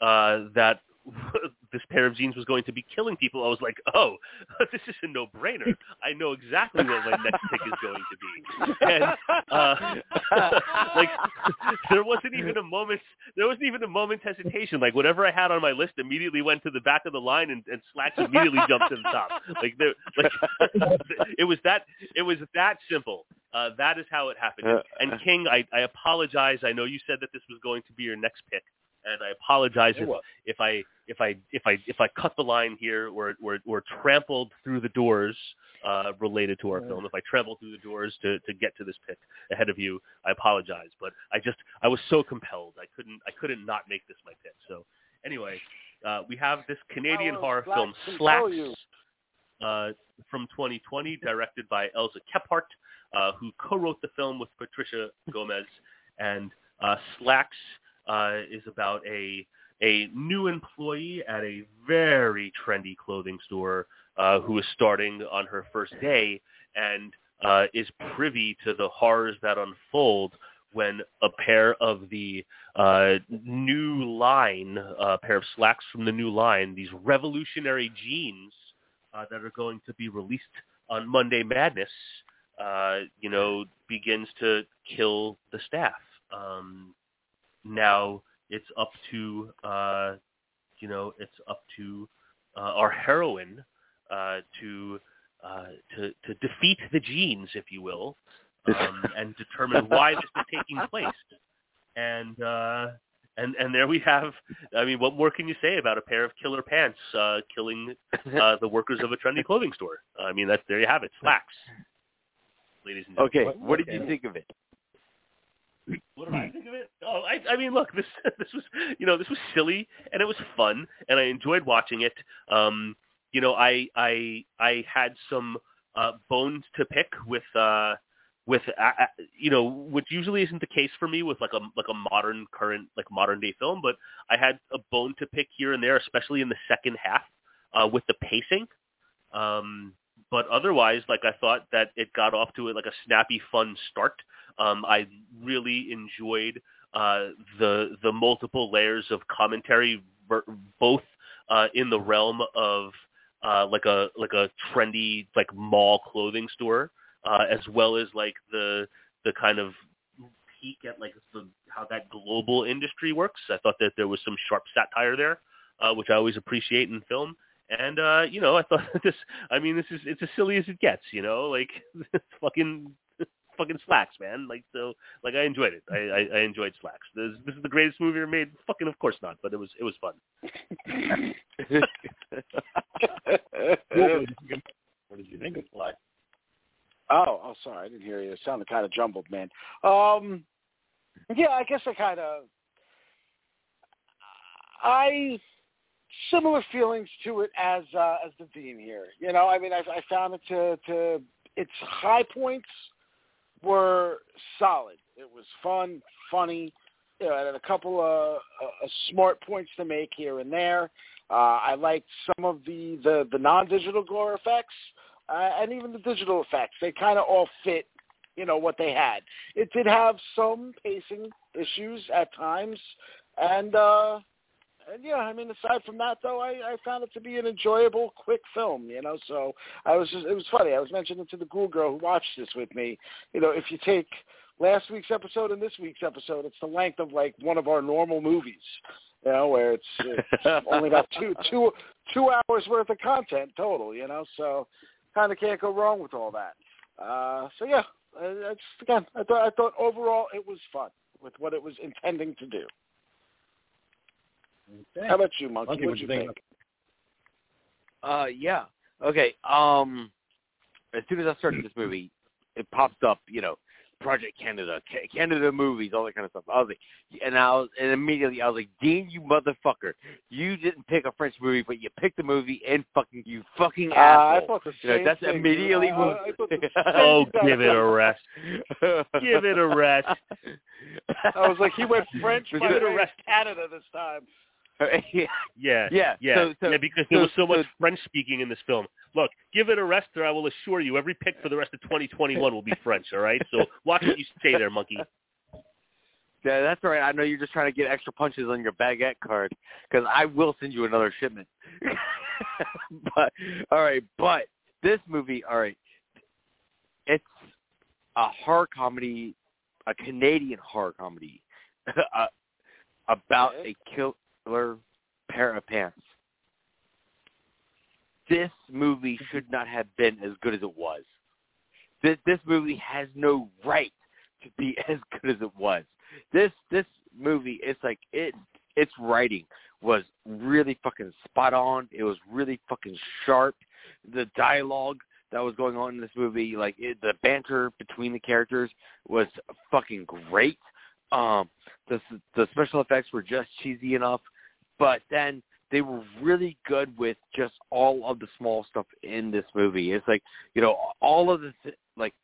uh, that this pair of jeans was going to be killing people, I was like, oh, this is a no-brainer. I know exactly what my next pick is going to be. And uh, like, there wasn't even a moment. There wasn't even a moment's hesitation. Like, whatever I had on my list immediately went to the back of the line, and, and Slaxx immediately jumped to the top. Like, there, like it was that. It was that simple. Uh, that is how it happened. And, and King, I, I apologize. I know you said that this was going to be your next pick and I apologize if, if I if I if I if I cut the line here or or, or trampled through the doors uh, related to our film. If I trampled through the doors to to get to this pick ahead of you, I apologize. But I just I was so compelled. I couldn't I couldn't not make this my pick. So anyway, uh, we have this Canadian horror film Slaxx uh, from 2020, directed by Elza Kephart, uh, who co-wrote the film with Patricia Gomez, and uh, Slaxx uh, is about a a new employee at a very trendy clothing store uh, who is starting on her first day and uh, is privy to the horrors that unfold when a pair of the uh, new line, a pair of slacks from the new line, these revolutionary jeans uh, that are going to be released on Monday Madness, uh, you know, begins to kill the staff. Um, now it's up to uh, you know it's up to uh, our heroine uh, to uh, to to defeat the genes, if you will, um, and determine why this is taking place. And uh, and and there we have. I mean, what more can you say about a pair of killer pants uh, killing uh, the workers of a trendy clothing store? I mean, that's there you have it. Slaxx, ladies and gentlemen. Okay, what did you think of it? What did I think of it? Oh, I, I mean, look, this this was you know this was silly and it was fun and I enjoyed watching it. Um, you know, I I I had some uh, bones to pick with uh, with uh, uh, you know which usually isn't the case for me with like a like a modern current like modern day film, but I had a bone to pick here and there, especially in the second half uh, with the pacing. Um, but otherwise, like I thought that it got off to a, like a snappy, fun start. Um, I really enjoyed uh, the the multiple layers of commentary, both uh, in the realm of uh, like a like a trendy like mall clothing store, uh, as well as like the the kind of peek at like the, how that global industry works. I thought that there was some sharp satire there, uh, which I always appreciate in film. And uh, you know, I thought this. I mean, this is it's as silly as it gets. You know, like fucking fucking slacks, man. Like so, like I enjoyed it. I I, I enjoyed Slaxx. This, this is the greatest movie ever made. Fucking of course not, but it was it was fun. what did you think of Slaxx? Oh, oh, sorry, I didn't hear you. It sounded kind of jumbled, man. Um, yeah, I guess I kind of, I similar feelings to it as uh, as the Dean here. You know, I mean, I, I found it to to its high points were solid. It was fun, funny. You know, had a couple of uh, smart points to make here and there. Uh, I liked some of the the, the non-digital gore effects uh, and even the digital effects. They kind of all fit, you know, what they had. It did have some pacing issues at times, and uh, and yeah, I mean, aside from that, though, I, I found it to be an enjoyable, quick film. You know, so I was just it was funny. I was mentioning to the Ghoul girl who watched this with me. You know, if you take last week's episode and this week's episode, it's the length of like one of our normal movies. You know, where it's, it's only about two two two hours worth of content total. You know, so kind of can't go wrong with all that. Uh, so yeah, I, I just, again, I thought I thought overall it was fun with what it was intending to do. Okay. How about you, Monkey? Monkey, what what'd you you think? think? Uh, yeah. Okay. Um, as soon as I started this movie, it pops up. You know, Project Canada, Canada movies, all that kind of stuff. I was like, and I was, and immediately I was like, Dean, you motherfucker, you didn't pick a French movie, but you picked the movie and fucking you fucking Uh, I asshole. thought the You know, that's thing. immediately I, what- I, I thought Oh, same give it a rest. Give it a rest. I was like, he went French, Give by it a rest. Canada this time. Yeah. Yeah, Yeah, yeah, so- so- yeah. Because there so- was so much so- French speaking in this film. Look, give it a rest, or I will assure you, every pick for the rest of 2021 will be French. All right, so watch what you say there, monkey. Yeah, that's all right. I know you're just trying to get extra punches on your baguette card because I will send you another shipment. but all right, but this movie, all right, it's a horror comedy, a Canadian horror comedy uh, about a killer pair of pants. This movie should not have been as good as it was. This this movie has no right to be as good as it was. This this movie it's like it its writing was really fucking spot on. It was really fucking sharp. The dialogue that was going on in this movie like it, the banter between the characters was fucking great. Um the the special effects were just cheesy enough but then they were really good with just all of the small stuff in this movie it's like you know all of the th- like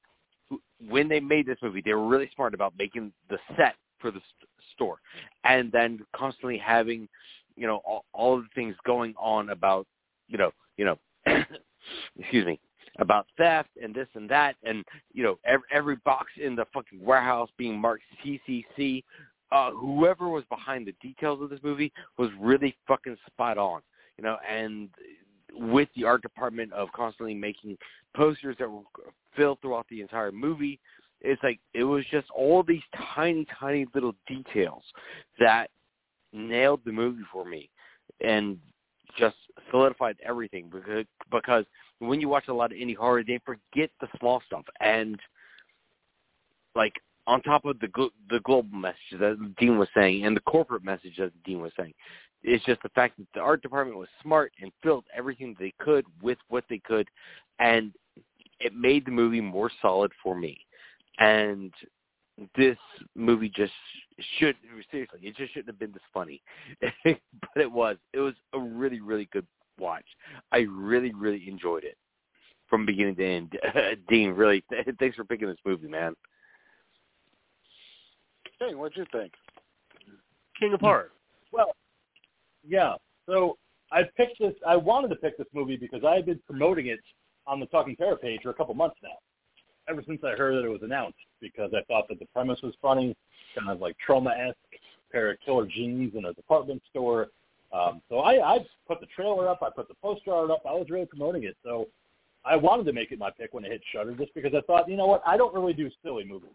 when they made this movie, they were really smart about making the set for the st- store, and then constantly having, you know, all, all of the things going on about, you know, you know, excuse me, about theft and this and that, and you know, every, every box in the fucking warehouse being marked CCC. Uh, whoever was behind the details of this movie was really fucking spot on, you know, and with the art department of constantly making posters that were filled throughout the entire movie. It's like it was just all these tiny, tiny little details that nailed the movie for me and just solidified everything because because when you watch a lot of indie horror, they forget the small stuff and like on top of the glo- the global message that Dean was saying and the corporate message that Dean was saying, it's just the fact that the art department was smart and filled everything they could with what they could, and it made the movie more solid for me. And this movie just should seriously, it just shouldn't have been this funny, but it was. It was a really, really good watch. I really, really enjoyed it from beginning to end. Dean, really, thanks for picking this movie, man. Hey, what'd you think? King of Horror. Well, yeah. So I picked this. I wanted to pick this movie because I had been promoting it on the Talking Terror page for a couple months now. Ever since I heard that it was announced, because I thought that the premise was funny, kind of like Troma-esque, pair of killer jeans in a department store. Um, so I, I put the trailer up, I put the poster art up. I was really promoting it. So I wanted to make it my pick when it hit Shudder, just because I thought, you know what, I don't really do silly movies.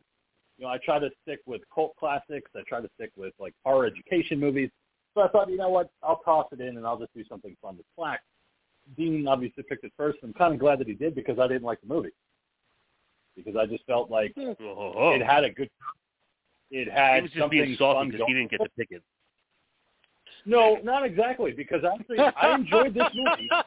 You know, I try to stick with cult classics. I try to stick with like horror education movies. So I thought, you know what, I'll toss it in and I'll just do something fun with Slaxx. Dean obviously picked it first. I'm kind of glad that he did because I didn't like the movie. Because I just felt like hmm. Oh, it had a good, it he had was just something being salty fun because he didn't get to pick it. No, not exactly. Because actually, I enjoyed this movie.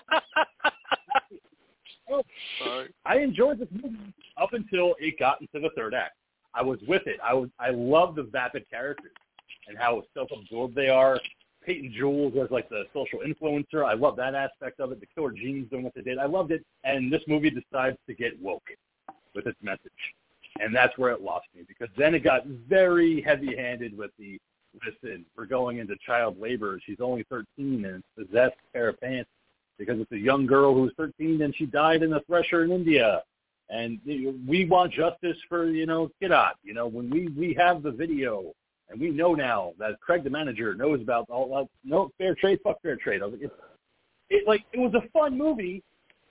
Sorry. I enjoyed this movie up until it got into the third act. I was with it. I was. I love the vapid characters and how self-absorbed they are. Peyton Jules as like the social influencer. I love that aspect of it. The killer Jeans doing what they did. I loved it. And this movie decides to get woke with its message, and that's where it lost me because then it got very heavy-handed with the listen. We're going into child labor. She's only 13 and it's possessed pair of pants because it's a young girl who's 13 and she died in a thresher in India. And we want justice for you know Kirat. You know when we we have the video And we know now that Craig, the manager, knows about all that. No fair trade, fuck fair trade. I was like, it, it like it was a fun movie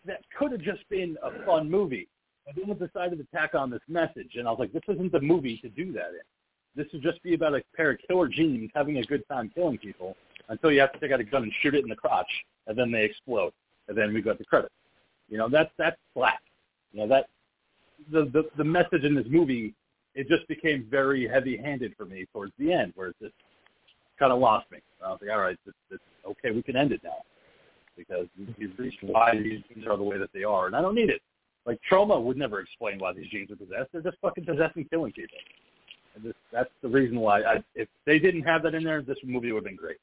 that could have just been a fun movie. And then we decided to tack on this message, and I was like, this isn't the movie to do that in. This would just be about a pair of killer jeans having a good time killing people until you have to take out a gun and shoot it in the crotch, and then they explode, and then we got the credits. You know, that's that's Slaxx. You know that the the the message in this movie it just became very heavy-handed for me towards the end, where it just kind of lost me. I was like, all right, it's, it's okay, we can end it now because you've reached why these jeans are the way that they are, and I don't need it. Like Troma would never explain why these jeans are possessed; they're just fucking possessing killing people. And this, that's the reason why. I, if they didn't have that in there, this movie would have been great.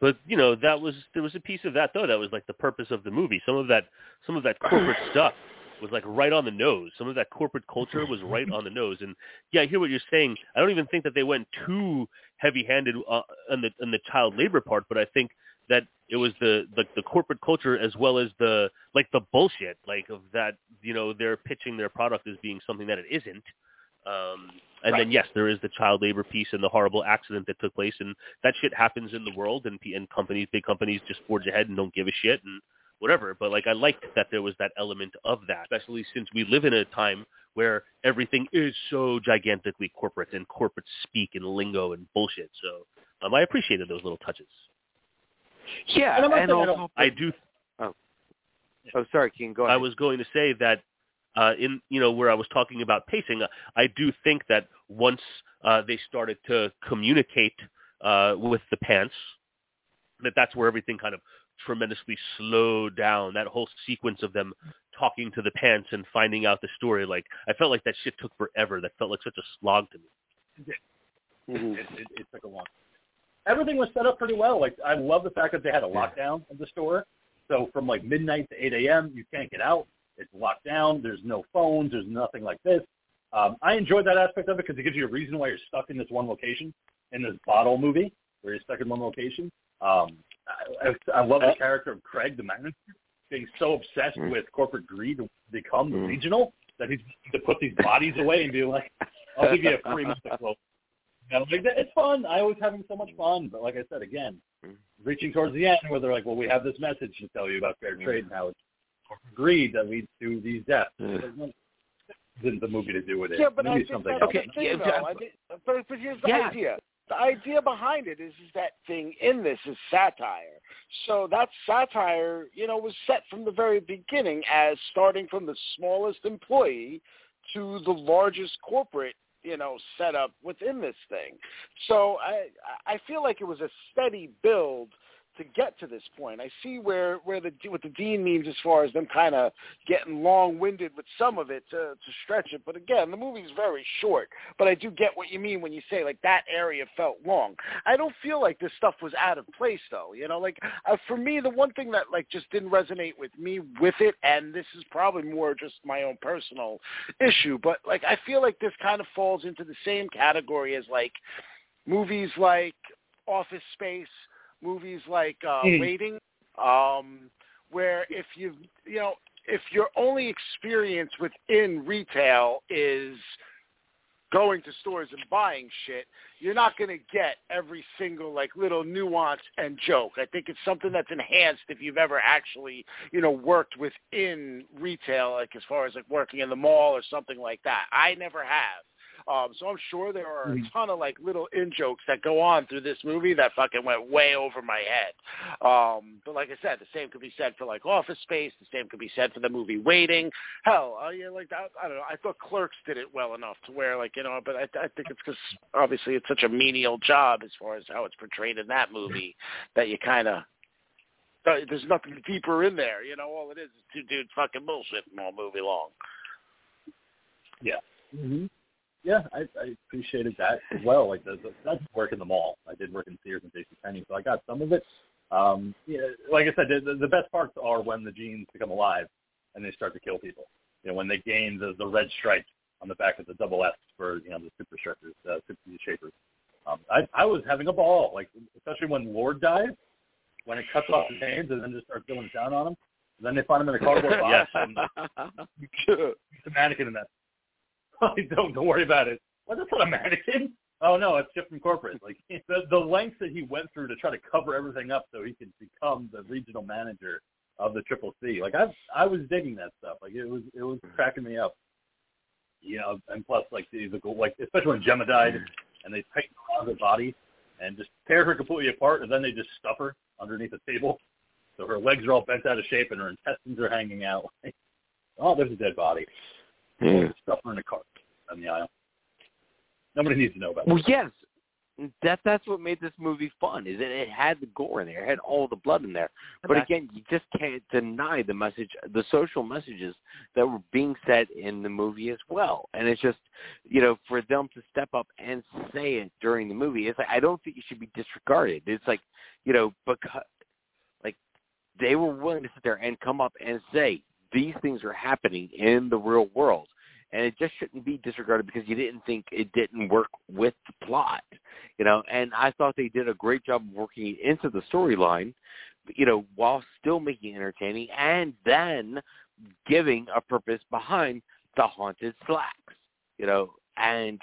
But you know that was there was a piece of that though that was like the purpose of the movie. Some of that some of that corporate stuff was like right on the nose. Some of that corporate culture was right on the nose. And yeah, I hear what you're saying. I don't even think that they went too heavy-handed uh, on the on the child labor part, but I think that it was the, the the corporate culture as well as the like the bullshit like of that you know they're pitching their product as being something that it isn't um and Right. then yes there is the child labor piece and the horrible accident that took place and that shit happens in the world and p- and companies big companies just forge ahead and don't give a shit and whatever but like i liked that there was that element of that especially since we live in a time where everything is so gigantically corporate and corporate speak and lingo and bullshit so um i appreciated those little touches Yeah, And I'm not and I also, i do oh, sorry, King, go ahead. I was going to say that uh, in you know where I was talking about pacing, uh, I do think that once uh, they started to communicate uh, with the pants, that that's where everything kind of tremendously slowed down. That whole sequence of them talking to the pants and finding out the story, like I felt like that shit took forever. That felt like such a slog to me. Mhm. it, it, it took a long. Everything was set up pretty well. Like I love the fact that they had a lockdown of the store. So from like midnight to 8 a.m., you can't get out. It's locked down. There's no phones. There's nothing like this. Um, I enjoyed that aspect of it because it gives you a reason why you're stuck in this one location in this bottle movie where you're stuck in one location. Um, I, I, I love the character of Craig, the manager, being so obsessed Mm. with corporate greed to become the Mm. regional that he's to put these bodies away and be like, "I'll give you a free month of clothes." You know, like it's fun. I was having so much fun, but like I said again, Mm. reaching towards the end where they're like, "Well, we have this message to tell you about fair trade and how it's greed that leads to these deaths." Isn't the movie to do with it? Yeah, but The I movie's think something that's else. Okay, the thing, yeah, though. yeah, I think, but, but here's the Yeah. idea. The idea behind it is, is that thing in this is satire. So that satire, you know, was set from the very beginning as starting from the smallest employee to the largest corporate, you know, setup within this thing. So I I feel like it was a steady build to get to this point. I see where where the what the dean means as far as them kind of getting long-winded with some of it to to stretch it. But again, the movie's very short. But I do get what you mean when you say like that area felt long. I don't feel like this stuff was out of place though. You know, like uh, for me, the one thing that like just didn't resonate with me with it, and this is probably more just my own personal issue, but like I feel like this kind of falls into the same category as like movies like Office Space, movies like uh, Mm. Waiting, um, where if you you know if your only experience within retail is going to stores and buying shit, you're not going to get every single like little nuance and joke. I think it's something that's enhanced if you've ever actually, you know, worked within retail, like as far as like working in the mall or something like that. I never have. Um, so I'm sure there are a ton of like little in jokes that go on through this movie that fucking went way over my head. Um, but like I said, the same could be said for like Office Space. The same could be said for the movie Waiting. Hell, uh, yeah, like I, I don't know. I thought Clerks did it well enough to where like you know, but I, I think it's because obviously it's such a menial job as far as how it's portrayed in that movie that you kind of there's nothing deeper in there. You know, all it is is two dudes fucking bullshitting all movie long. Yeah. hmm Yeah, I, I appreciated that as well. Like the, the, that's work in the mall. I did work in Sears and JCPenney, so I got some of it. Um, yeah, like I said, the, the best parts are when the jeans become alive and they start to kill people. You know, when they gain the, the red stripe on the back of the double S for you know the super shapers, uh, super shapers. Um, I I was having a ball, like especially when Lord dies, when it cuts off his hands and then just starts going down on him. And then they find him in a cardboard box. Yes. and He's a mannequin in that. Don't don't worry about it. Well, that's not a mannequin. Oh no, it's Chip from corporate. Like the the lengths that he went through to try to cover everything up so he could become the regional manager of the Triple C. Like I I was digging that stuff. Like it was it was mm-hmm. cracking me up. You know, and plus like the the like especially when Gemma died mm-hmm. and they tightened around her body and just tear her completely apart and then they just stuff her underneath a table. So her legs are all bent out of shape and her intestines are hanging out. oh, there's a dead body. Yeah. Stuff her in a cart on the aisle. Nobody needs to know about Well, that. yes, that that's what made this movie fun. Is that it had the gore in there, it had all the blood in there. But again, you just can't deny the message, the social messages that were being said in the movie as well. And it's just, you know, for them to step up and say it during the movie, it's like I don't think it should be disregarded. It's like, you know, because like they were willing to sit there and come up and say these things are happening in the real world and it just shouldn't be disregarded because you didn't think it didn't work with the plot, you know. And I thought they did a great job of working into the storyline, you know, while still making it entertaining and then giving a purpose behind the haunted slacks, you know. And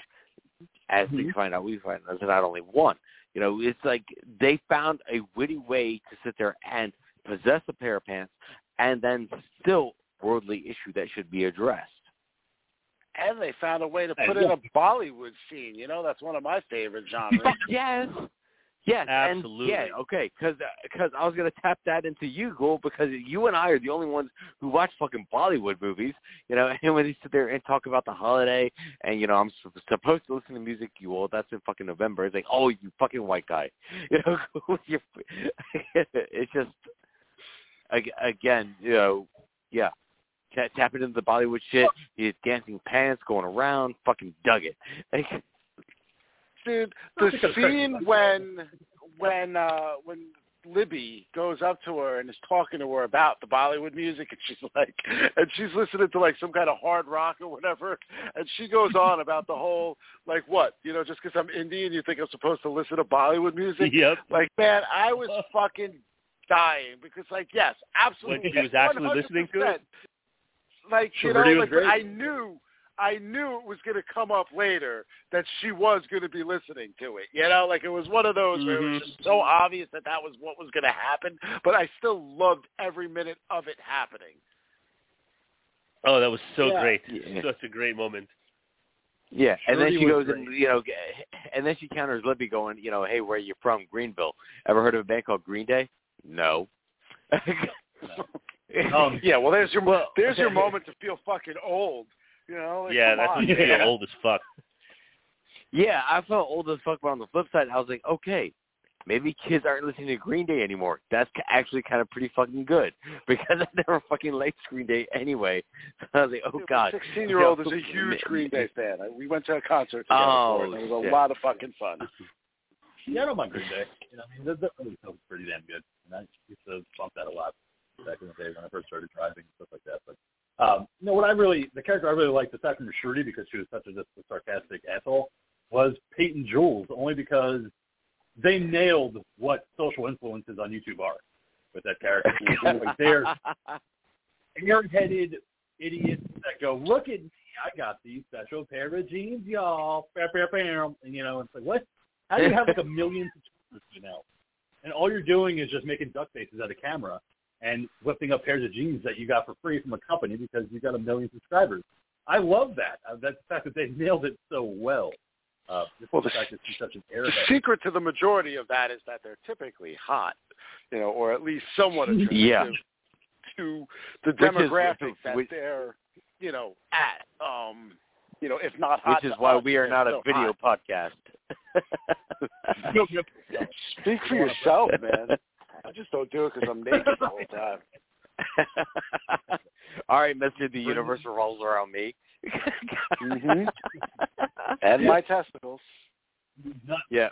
as we mm-hmm. find out, we find out there's not only one. You know, it's like they found a witty way to sit there and possess a pair of pants, and then still worldly issue that should be addressed. And they found a way to Hey, put in a Bollywood scene. You know, that's one of my favorite genres. Yes. Yes, Absolutely. and yeah, okay, because uh, cause I was gonna tap that into you, Ghoul, because you and I are the only ones who watch fucking Bollywood movies, you know. And when they sit there and talk about the holiday, and you know, I'm supposed to listen to music, you all that's in fucking November. It's like, oh, you fucking white guy, you know. you're- it's just, again, you know, yeah, Ta- tapping into the Bollywood shit. He's dancing pants, going around, fucking dug it. Like, Dude, the scene when when uh when Libby goes up to her and is talking to her about the Bollywood music and she's like and she's listening to like some kind of hard rock or whatever and she goes on about the whole like what you know just because I'm Indian you think I'm supposed to listen to Bollywood music Yep. like man I was fucking dying because like yes absolutely When she was actually listening to it? 100%. like you know Shirley was like great. I knew I knew it was going to come up later that she was going to be listening to it. You know, like it was one of those where it was Mhm. just so obvious that that was what was going to happen, but I still loved every minute of it happening. Oh, that was so Yeah. great. Yeah. Such a great moment. Yeah, and then she was goes and you know, and then she counters Libby going, you know, hey, where are you from? Greenville. Ever heard of a band called Green Day? No. Um, Yeah, well, there's your Well- there's your moment to feel fucking old. You know, like, yeah, that's on. when you Yeah. feel old as fuck. yeah, I felt old as fuck, but on the flip side, I was like, okay, maybe kids aren't listening to Green Day anymore. That's actually kind of pretty fucking good because I never fucking liked Green Day anyway. I was like, oh god. Sixteen year old is a huge ma- Green Day fan. I- We went to a concert together Oh, for it. and It was a lot of fucking fun. Yeah, I don't mind Green Day. You know, I mean, the that really feels pretty damn good. And I used to bump that a lot back in the day when I first started driving and stuff like that. But um, you know, what I really, the character I really liked, aside from Shruti, because she was such a just a sarcastic asshole, was Peyton Jules, only because they nailed what social influences on YouTube are with that character. like they're airheaded idiots that go, look at me, I got these special pair of jeans, y'all. Bam, bam, bam. And you know, it's like, what? How do you have like a million subscribers you know? And all you're doing is just making duck faces at a camera and whipping up pairs of jeans that you got for free from a company because you got a million subscribers. I love that. Uh, that's the fact that they nailed it so well. Uh, Well, the the- fact that such an The secret to the majority of that is that they're typically hot, you know, or at least somewhat attractive Yeah. to the Which is- demographic that which- they're, you know, at. Um, you know, if not hot, Which is why us, we are not a video hot. podcast. Speak for yourself, man. I just don't do it because I'm naked the whole time. All right, Mister. The universe revolves around me. Mhm. And my testicles. Yeah,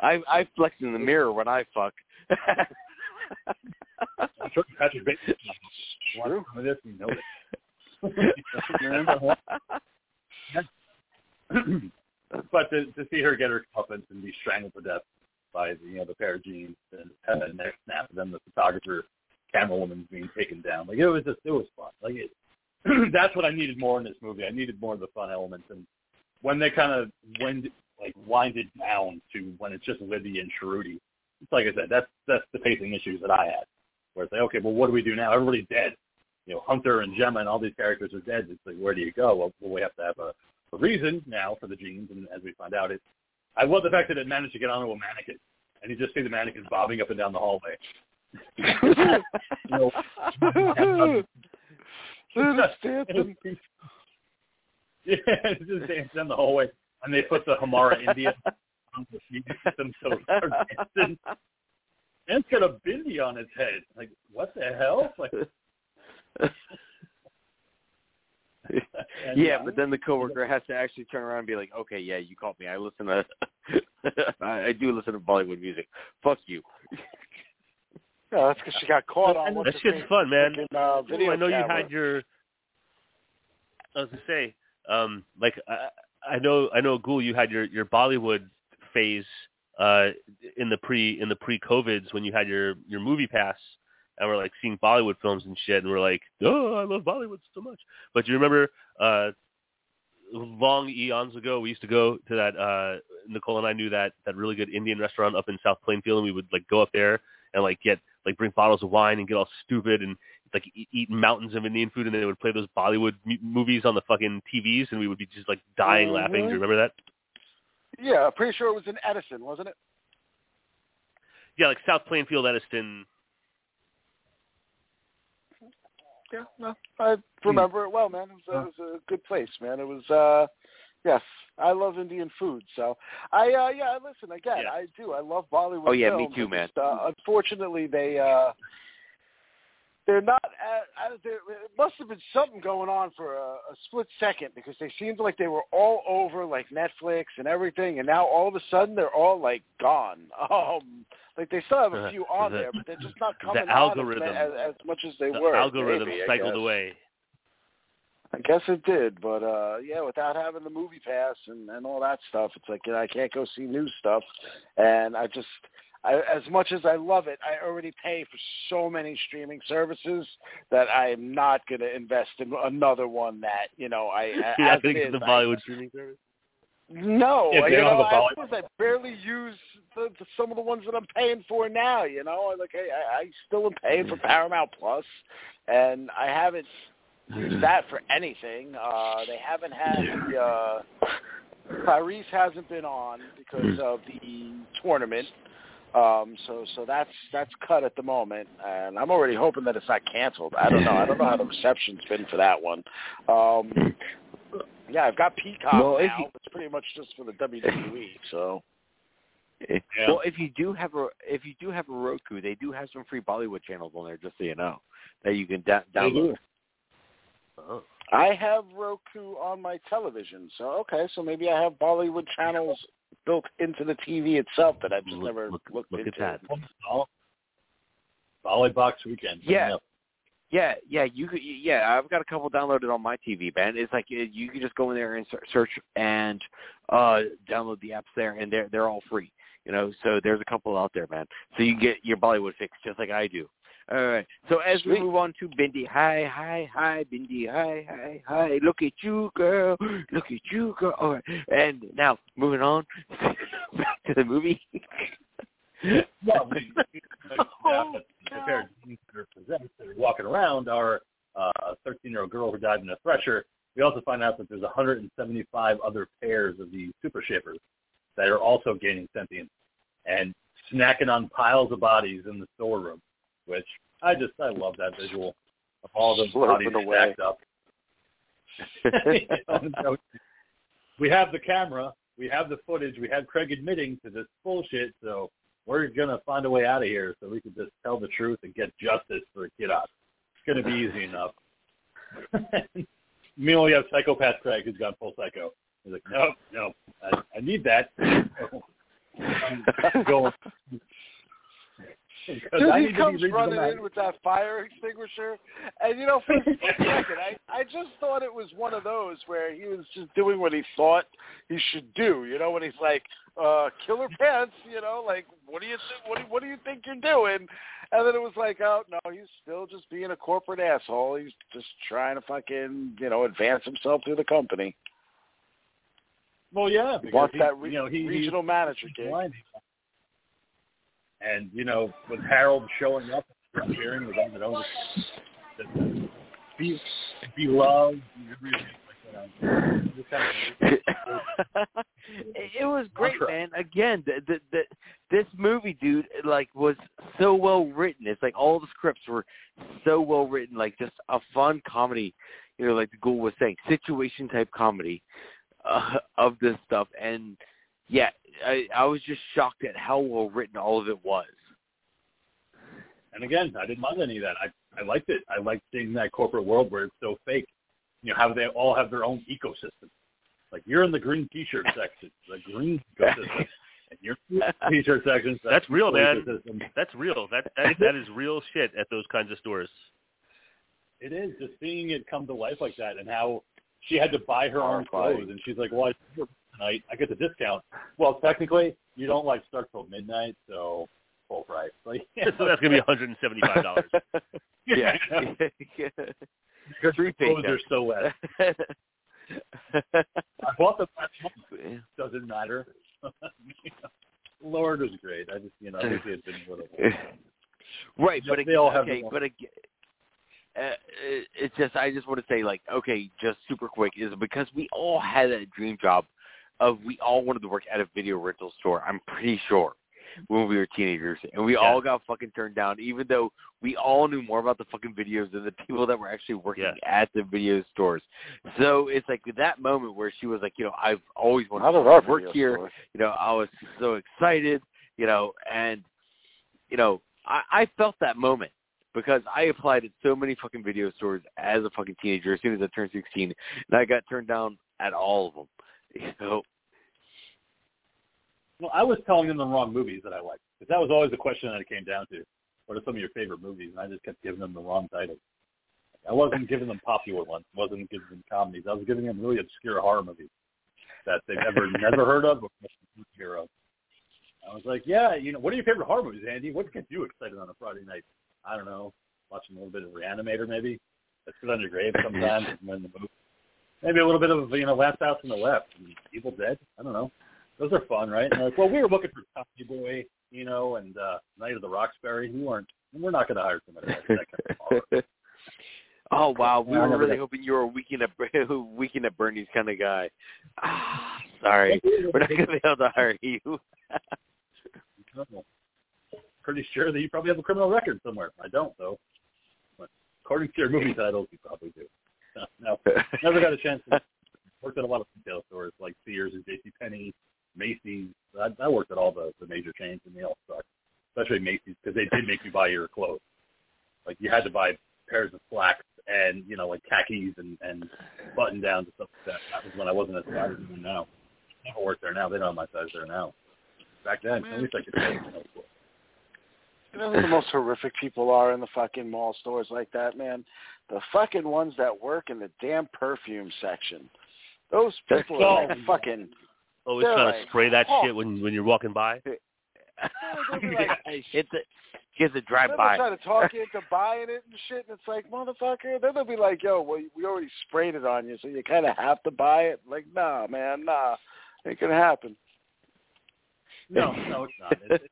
I I flex in the mirror when I fuck. Patrick Bateman. True. This, you know it. but to, to see her get her comeuppance and be strangled to death by the, you know the pair of jeans and that next snap of them the photographer camera woman being taken down like it was just it was fun like it that's what I needed more in this movie I needed more of the fun elements and when they kind of wind like wind it down to when it's just Libby and Shruti. It's like I said, that's that's the pacing issues that I had. Where it's like, okay, well, what do we do now? Everybody's dead. You know, Hunter and Gemma and all these characters are dead. It's like, where do you go? Well, well we have to have a, a reason now for the jeans, and as we find out, it. I love the fact that it managed to get onto a mannequin, and you just see the mannequin bobbing up and down the hallway. you know, just dancing. Yeah, just dancing down the hallway, and they put the Hamara Indian on the system so dancing. And it's got a bindi on its head. Like, what the hell? Like, yeah, but then the coworker has to actually turn around and be like, "Okay, yeah, you caught me. I listen to, I, I do listen to Bollywood music. Fuck you." No, that's because she got caught on. That shit's fun, man. Uh, video I know you had your. I was gonna say, um, like I, I know, I know, Ghoul, you had your your Bollywood phase uh in the pre in the pre COVIDs when you had your your movie pass and we're like seeing Bollywood films and shit and we're like, oh, I love Bollywood so much. But do you remember uh long eons ago we used to go to that uh Nicole and I knew that that really good Indian restaurant up in South Plainfield and we would like go up there and like get like bring bottles of wine and get all stupid and like eat, eat mountains of Indian food and they would play those Bollywood mu- movies on the fucking TVs and we would be just like dying laughing. Do you remember that? Yeah, I'm pretty sure it was in Edison, wasn't it? Yeah, like South Plainfield, Edison. Yeah, no, I remember it well, man. It was, a, it was a good place, man. It was, uh yes, I love Indian food. So I, uh yeah, listen again. Yeah. I do. I love Bollywood. Oh, yeah, me too, man. Just, uh, unfortunately, they uh they're not. Uh, there it must have been something going on for a, a split second because they seemed like they were all over like Netflix and everything, and now all of a sudden they're all like gone. Um, like they still have a few on the- there, but they're just not the coming algorithm- on as, as, as much as they The were. algorithm maybe, cycled guess. away. I guess it did, but uh yeah, without having the movie pass and and all that stuff, it's like you know, I can't go see new stuff, and I just. I, as much as I love it, I already pay for so many streaming services that I am not going to invest in another one that you know I yeah, as I think it is, the I- Bollywood streaming service. no, Yeah, you know, I, suppose I barely use the, the, some of the ones that I'm paying for now. You know, I like hey, I, I still am paying for Paramount Plus, and I haven't used that for anything. Uh, they haven't had the uh, Tyrese hasn't been on because of the tournament. Um, so so that's that's cut at the moment, and I'm already hoping that it's not canceled. I don't know. I don't know how the reception's been for that one. Um, yeah, I've got Peacock Well, now. you- It's pretty much just for the WWE. So Eh, Yeah. Well, if you do have a if you do have a Roku, they do have some free Bollywood channels on there, just so you know, that you can da- They download. do. Oh. I have Roku on my television. So okay, so maybe I have Bollywood channels built into the TV itself that I've just Look- never look- looked look at into. that. Solid, solid box weekend. Yeah. Yeah, yeah, you could. Yeah, I've got a couple downloaded on my TV, man. It's like you can just go in there and search and uh download the apps there, and they're they're all free. You know, so there's a couple out there, man. So you can get your Bollywood fix just like I do. All right. So as we move on to Bindi, hi, hi, hi, Bindi, hi, hi, hi. Look at you, girl. Look at you, girl. All right. And now moving on back to the movie. Well, we, we, now that the pair that are possessed that are walking around are uh, a 13-year-old girl who died in a thresher. We also find out that there's 175 other pairs of these super shapers that are also gaining sentience and snacking on piles of bodies in the storeroom, which I just I love that visual of all those bodies stacked up. You know, so we have the camera, we have the footage, we have Craig admitting to this bullshit, so we're gonna find a way out of here so we can just tell the truth and get justice for Kidot. It's gonna be easy enough. Meanwhile, we have psychopath Craig who's gone full psycho. He's like, no, no, I, I need that. I'm going. Dude, he need to be comes running in with that fire extinguisher, and you know, for a second, I I just thought it was one of those where he was just doing what he thought he should do. You know, when he's like, uh, "Killer pants," you know, like, "What do you think? What do, what do you think you're doing?" And then it was like, "Oh no, he's still just being a corporate asshole. He's just trying to fucking, you know, advance himself through the company." Well, yeah, because he, that re- you know, he, regional manager gig. And you know, with Harold showing up and appearing with him, you know, the- be be loved, and everything like that. Just kind of- it, it was great, man. Again, the, the, the, this movie, dude, like was so well written. It's like all the scripts were so well written, like just a fun comedy. You know, like the Ghoul was saying, situation type comedy uh, of this stuff. And yeah, I, I was just shocked at how well written all of it was. And again, I didn't mind any of that. I I liked it. I liked seeing that corporate world where it's so fake. You know, how they all have their own ecosystem. Like you're in the green T-shirt section, the green ecosystem, and you're in the T-shirt section. That's real, man. ecosystem. That's real. That that that is real shit at those kinds of stores. It is just seeing it come to life like that, and how she had to buy her own clothes, and she's like, "Well, I work tonight. I get the discount." Well, technically, you don't like start till midnight, so full price. Like, so that's gonna be one hundred and seventy five dollars. yeah. Because Three clothes paychecks. are so wet. I bought them last month. Doesn't matter. Lord was great. I just, you know, I wish he had been a little. right, Yeah, but they again, all have okay, but again, uh, it's just I just want to say like okay, just super quick is because we all had that dream job of we all wanted to work at a video rental store. I'm pretty sure when we were teenagers, and we Yeah. all got fucking turned down, even though we all knew more about the fucking videos than the people that were actually working Yeah. at the video stores. So it's like that moment where she was like, you know, I've always wanted How to did work here store? you know, I was so excited, you know, and you know, I, I felt that moment because I applied at so many fucking video stores as a fucking teenager as soon as I turned sixteen, and I got turned down at all of them. You know, Well, I was telling them the wrong movies that I liked because that was always the question that it came down to. What are some of your favorite movies? And I just kept giving them the wrong titles. I wasn't giving them popular ones. I wasn't giving them comedies. I was giving them really obscure horror movies that they've never never heard of or never hear of. I was like, yeah, you know, what are your favorite horror movies, Andy? What gets you excited on a Friday night? I don't know, watching a little bit of Reanimator, maybe. Let's sit on your grave sometimes and then the movie. Maybe a little bit of you know Last House on the Left, and Evil Dead. I don't know. Those are fun, right? And like, well, we were looking for Tommy Boy, you know, and uh, Night of the Roxbury. We weren't. We're not going to hire somebody like that kind of oh wow, we Yeah, were really did. hoping you were a weekend at weekend at Bernie's kind of guy. Ah, sorry, we're not gonna be able to hire you. Pretty sure that you probably have a criminal record somewhere. I don't, though. But according to your movie titles, you probably do. No, never got a chance to worked at a lot of retail stores like Sears and J.C. Penney, Macy's. I, I worked at all the, the major chains, and they all sucked. Especially Macy's because they did make you buy your clothes. Like you had to buy pairs of slacks and you know like khakis and and button downs and stuff like that. That was when I wasn't as size as I am now. Never work there now. They don't have my size there now. Back then, at least I could. Say, you know, You know who the most horrific people are in the fucking mall stores like that, man? The fucking ones that work in the damn perfume section. Those people are like fucking. Always They're trying to spray that oh. shit when when you're walking by. they'll be like- it's a it's a drive-by. they'll try to talk you into buying it and shit, and it's like, motherfucker. Then they'll be like, yo, well, we already sprayed it on you, so you kind of have to buy it. Like, nah, man, nah, it can happen. No, no, it's not. It's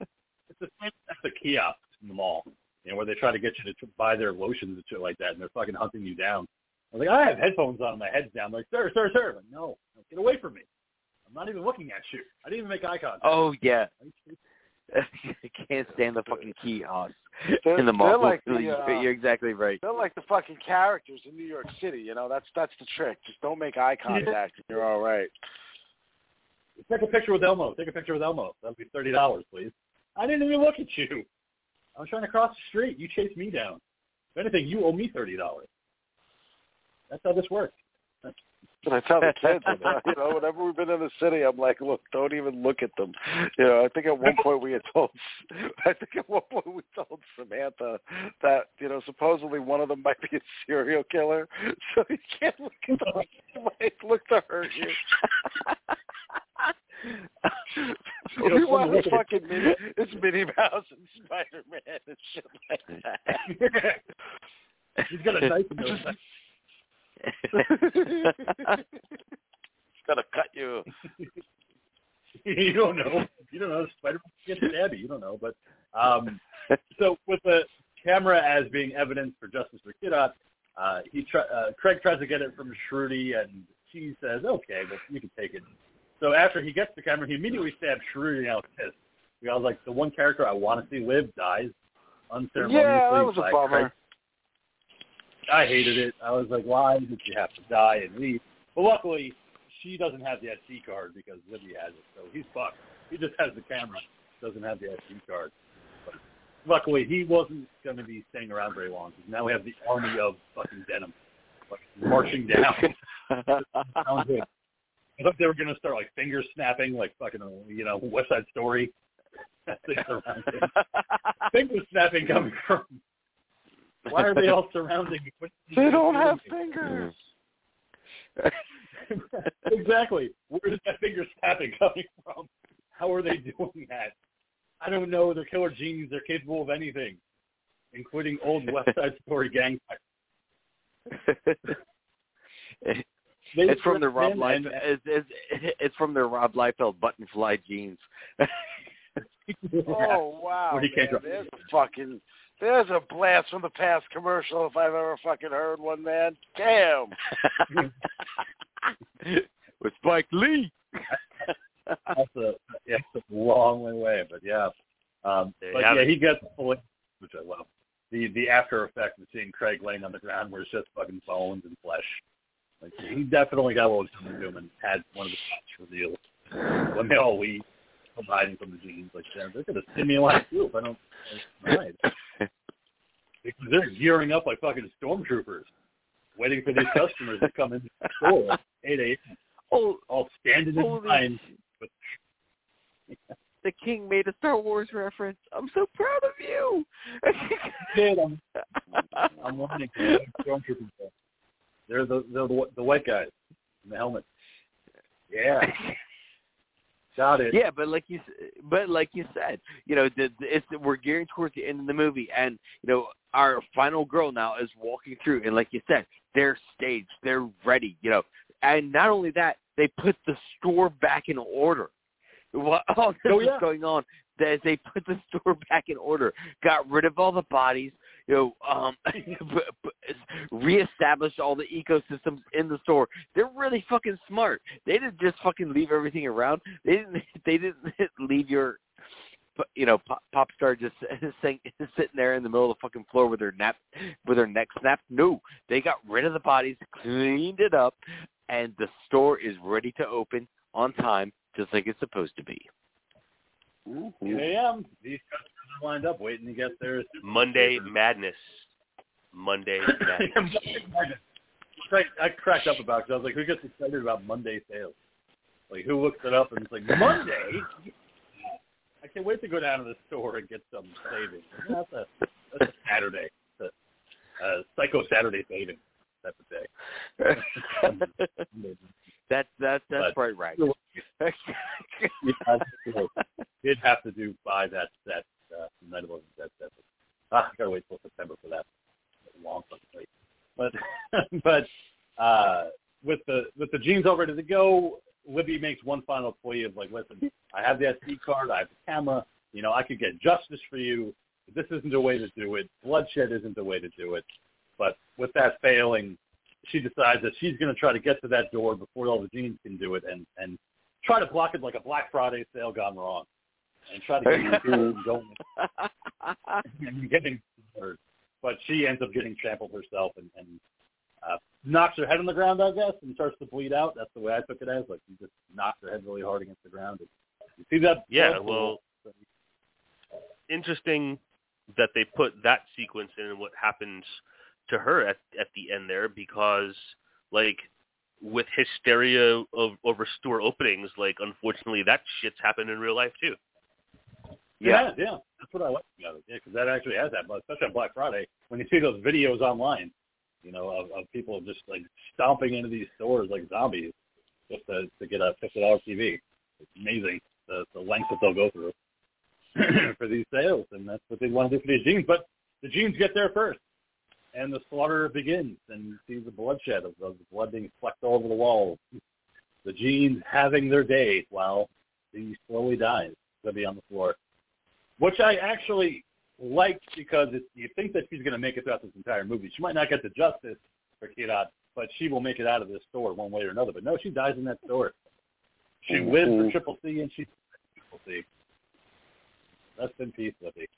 the same at the kiosks in the mall, you know, where they try to get you to buy their lotions and shit like that, and they're fucking hunting you down. I was like, I have headphones on, my head's down. I'm like, sir, sir, sir. I'm like, no, no, get away from me. I'm not even looking at you. I didn't even make eye contact. Oh yeah, I can't stand the fucking kiosks They're- in the mall. they're like the, You're- uh, You're exactly right. They're like the fucking characters in New York City. You know, that's that's the trick. Just don't make eye contact, and you're all right. Take a picture with Elmo. Take a picture with Elmo. That'll be thirty dollars, please. I didn't even look at you. I was trying to cross the street. You chased me down. If anything, you owe me thirty dollars. That's how this works. But I tell the kids, you know, whenever we've been in the city, I'm like, look, don't even look at them. You know, I think at one point we had told, I think at one point we told Samantha that, you know, supposedly one of them might be a serial killer, so you can't look at them. You might look to hurt you. You know, we want someone this look at- fucking Minnie, it's Minnie Mouse and Spider Man and shit like that. He's got a knife in his gonna cut you. you don't know. You don't know. Spider Man gets stabby. You don't know. But um, so with the camera as being evidence for justice for Kidot, uh, he try, uh, Craig tries to get it from Shruti, and she says, "Okay, but you can take it." So after he gets the camera, he immediately stabs Shruti, and I was pissed. I was like, the one character I want to see live dies unceremoniously. Yeah, that was a bummer. I hated it. I was like, why did you have to die and leave? But luckily, she doesn't have the SD card because Libby has it, so he's fucked. He just has the camera, doesn't have the SD card. But luckily, he wasn't going to be staying around very long because now we have the army of fucking denim fucking marching down. I thought they were going to start like finger snapping, like fucking, you know, West Side Story. Finger snapping coming from. Why are they all surrounding? They don't have fingers. exactly. Where is that finger snapping coming from? How are they doing that? I don't know. They're killer genies. They're capable of anything, including old West Side Story gang. They it's from the Rob him Liefeld. and- It's, it's, it's from the Rob Liefeld button fly jeans. Oh wow! Man. There's a fucking there's a blast from the past commercial if I've ever fucking heard one, man. Damn. With Spike Lee. that's a yeah, it's a long way away, but yeah. Um, but have yeah, it. he gets fully, which I love. The the after effect of seeing Craig laying on the ground where it's just fucking bones and flesh. Like he definitely got what was coming to him and had one of the shots revealed when they all leave hiding from the jeans. Like they're, gonna send me alive too if I don't. Because they're gearing up like fucking stormtroopers, waiting for these customers to come into the store at 8 a.m. Oh, All standing in holy line. sh- the king made a Star Wars reference. I'm so proud of you. Kid, I'm I'm wanting to stormtroopers. They're the they're the the white guys in the helmet. Yeah, got it. Yeah, but like you, but like you said, you know, the, the, it's we're gearing towards the end of the movie, and you know, our final girl now is walking through, and like you said, they're staged, they're ready, you know, and not only that, they put the store back in order. While all this Oh, is yeah. going on, that they put the store back in order, got rid of all the bodies, you know, um, b- all the ecosystems in the store. They're really fucking smart. They didn't just fucking leave everything around. They didn't. They didn't leave your, you know, pop, pop star just sitting sitting there in the middle of the fucking floor with their nap with their neck snapped. No, they got rid of the bodies, cleaned it up, and the store is ready to open on time, just like it's supposed to be. Mm-hmm. 8 a.m. These customers are lined up waiting to get their Monday Madness. Monday Madness. Crack- I cracked up about because I was like, who gets excited about Monday sales? Like, who looks it up and it's like Monday? I can't wait to go down to the store and get some savings. That's a, that's a Saturday. It's a, a psycho Saturday savings type of day. That's that's that's But- right, right. you have to, did have to do buy that that uh, night of the that that. Ah, I gotta wait till September for that. Long fucking wait. But but uh, with the with the jeans all ready to go, Libby makes one final plea of like, listen, I have the SD card, I have the camera, you know, I could get justice for you. This isn't the way to do it. Bloodshed isn't the way to do it. But with that failing, she decides that she's going to try to get to that door before all the jeans can do it, and and try to block it like a Black Friday sale gone wrong, and try to get the food going and getting hurt. But she ends up getting trampled herself and, and uh, knocks her head on the ground, I guess, and starts to bleed out. That's the way I took it as. Like she just knocked her head really hard against the ground. And you see that? Yeah, well, pool. interesting that they put that sequence in and what happens to her at at the end there because like with hysteria of over store openings, like unfortunately that shit's happened in real life too. Yeah, yeah, that's what I like about it. Yeah, because that actually has happened, especially on Black Friday when you see those videos online, you know, of, of people just like stomping into these stores like zombies just to to get a fifty dollar TV. It's amazing the the lengths that they'll go through for these sales, and that's what they want to do for these jeans. But the jeans get there first, and the slaughter begins, and you see the bloodshed of, of the blood being flecked all over the walls. the jeans having their day while he slowly dies. Gonna be on the floor, which I actually liked because it, you think that she's going to make it throughout this entire movie. She might not get the justice for Kirat, but she will make it out of this store one way or another. But no, she dies in that store. She Mhm. lives for Triple C, and she Triple C. Rest in peace, Libby.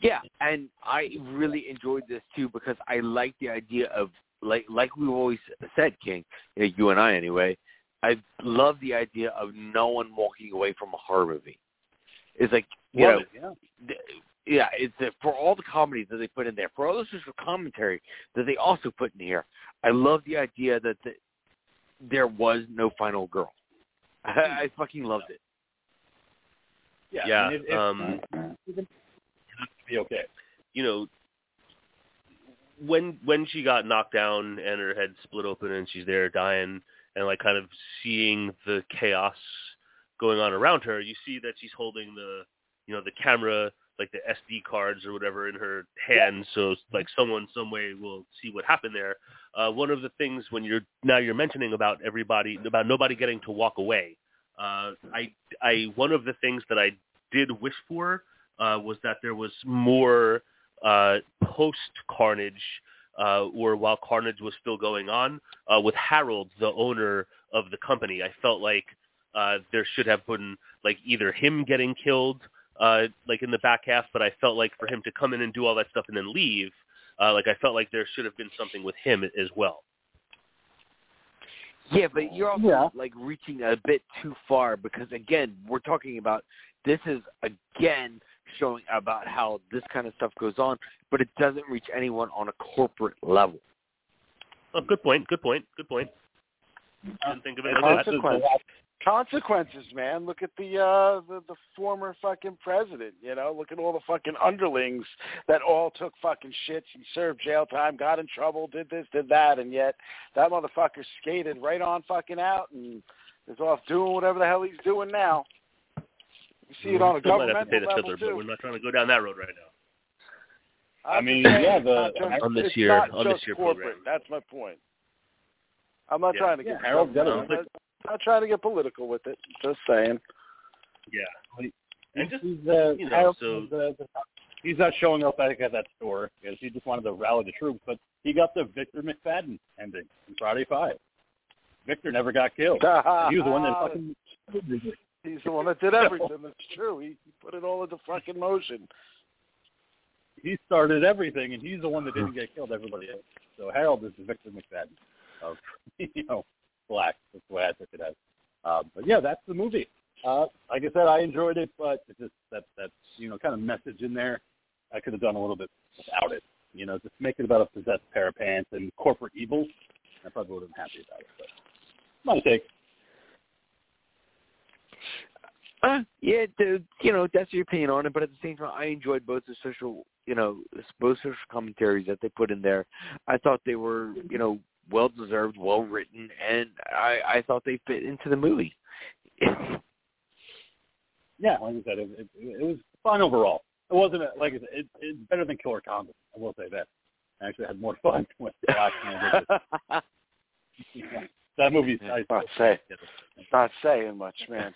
Yeah, and I really enjoyed this too because I like the idea of like like we've always said, King, you, know, you and I anyway. I love the idea of no one walking away from a horror movie. It's like you Love know, it, yeah. th- yeah, it's uh, for all the comedies that they put in there, for all the social commentary that they also put in here. I love the idea that the, there was no final girl. I, I fucking loved it. Yeah, Yeah, I mean, it, it, um, it'd be okay. you know, when when she got knocked down and her head split open and she's there dying and like kind of seeing the chaos going on around her, you see that she's holding the you know the camera like the SD cards or whatever in her hand, so like someone some way will see what happened there. Uh, one of the things when you're now you're mentioning about everybody about nobody getting to walk away. Uh, I I one of the things that I did wish for uh, was that there was more uh, post Carnage, uh, or while Carnage was still going on, uh, with Harold, the owner of the company. I felt like uh, there should have been like either him getting killed, uh, like in the back half, but I felt like for him to come in and do all that stuff and then leave, uh, like I felt like there should have been something with him as well. Yeah, but you're also Yeah. like reaching a bit too far because again, we're talking about this is again showing about how this kind of stuff goes on, but it doesn't reach anyone on a corporate level. Oh, good point. Good point. Good point. Didn't think of it like that. consequences. Consequences, man. Look at the uh the, the former fucking president, you know, look at all the fucking underlings that all took fucking shits and served jail time, got in trouble, did this, did that, and yet that motherfucker skated right on fucking out and is off doing whatever the hell he's doing now. You see it on a Still might have to pay governmental the level fiddler, too. but we're not trying to go down that road right now. I I'm mean, saying, yeah, the- not just- on this year- on this year corporate. program. That's my point. I'm not Yeah. trying to Yeah, get Harold's I'm not, not trying to get political with it. Just saying. Yeah. And just he's, uh, you know, Harold- so- he's, uh, he's not showing up back at that store because he just wanted to rally the troops, but he got the Victor McFadden ending in Friday Five. Victor never got killed. he was the one that fucking. He's the one that did everything. That's true. He, he put it all into fucking motion. He started everything, and he's the one that didn't get killed. Everybody else. So Harold is the Victor McFadden of you know black. That's the way I took it as. Um, but yeah, that's the movie. Uh, like I said, I enjoyed it, but it's just that that you know kind of message in there, I could have done a little bit without it. You know, just make it about a possessed pair of pants and corporate evil. I probably would have been happy about it. But my take. Uh, yeah, the, you know that's your opinion on it, but at the same time, I enjoyed both the social, you know, both social commentaries that they put in there. I thought they were, you know, well deserved, well written, and I I thought they fit into the movie. Yeah, like I said, it, it, it was fun overall. It wasn't a, like I said, it, it's better than Killer Condom. I will say that. I actually had more fun with watching it. Yeah. That movie's nice. Not say, not saying much, man.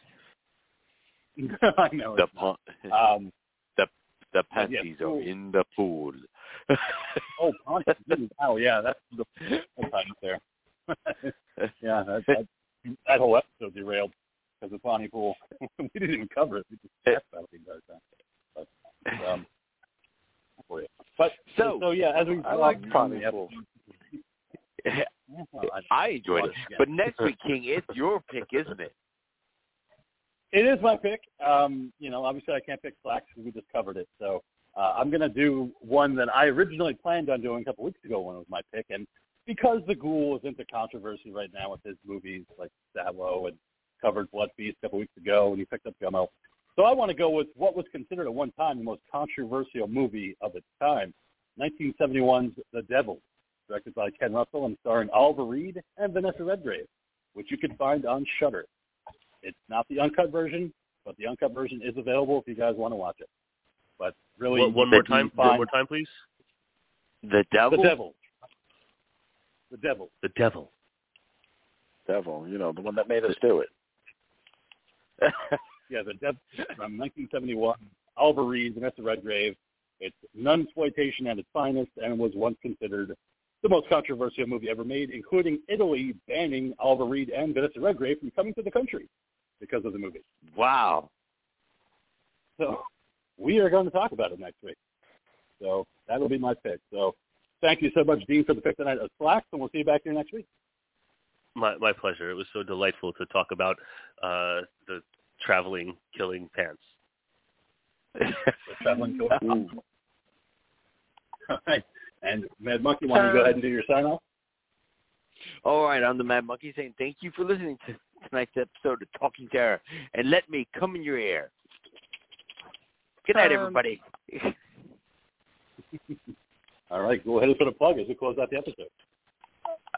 I know. the not. Um, the yeah, panties are cool. in the pool. oh, Pontius. Oh, yeah, that's the time there. yeah, that, that, that whole episode derailed because the Bonnie Pool. we didn't even cover it. We just talked about it the entire time. But, um, for you. but So- so yeah, as we I like Bonnie Pool. I enjoyed it, but next week, King, it's your pick, isn't it? It is my pick. Um, you know, obviously I can't pick Slaxx because we just covered it. So uh, I'm going to do one that I originally planned on doing a couple weeks ago when it was my pick. And because the Ghoul is into controversy right now with his movies like Salò and covered Blood Feast a couple weeks ago and he picked up Gummo. So I want to go with what was considered at one time the most controversial movie of its time, 1971's The Devil, directed by Ken Russell and starring Oliver Reed and Vanessa Redgrave, which you can find on Shudder. It's not the uncut version, but the uncut version is available if you guys want to watch it. But really, One, one more time. One more time, please. The devil. The devil. The devil. The devil. Devil, you know, the one that made us do it. yeah, the devil from 1971. Oliver Reed, Vanessa Redgrave. It's nunsploitation at its finest, and was once considered the most controversial movie ever made, including Italy banning Oliver Reed and Vanessa Redgrave from coming to the country because of the movie. Wow. So we are going to talk about it next week. So that'll be my pick. So thank you so much, Dean, for the pick tonight of Slaxx, and we'll see you back here next week. My my pleasure. It was so delightful to talk about uh, the traveling killing pants. The traveling killer. All right. And Mad Monkey, why don't you go ahead and do your sign off? All right, I'm the Mad Monkey saying thank you for listening to tonight's episode of Talking Terror, and let me come in your ear. Good night, Um, everybody. All right, go ahead and put a plug as we close out the episode.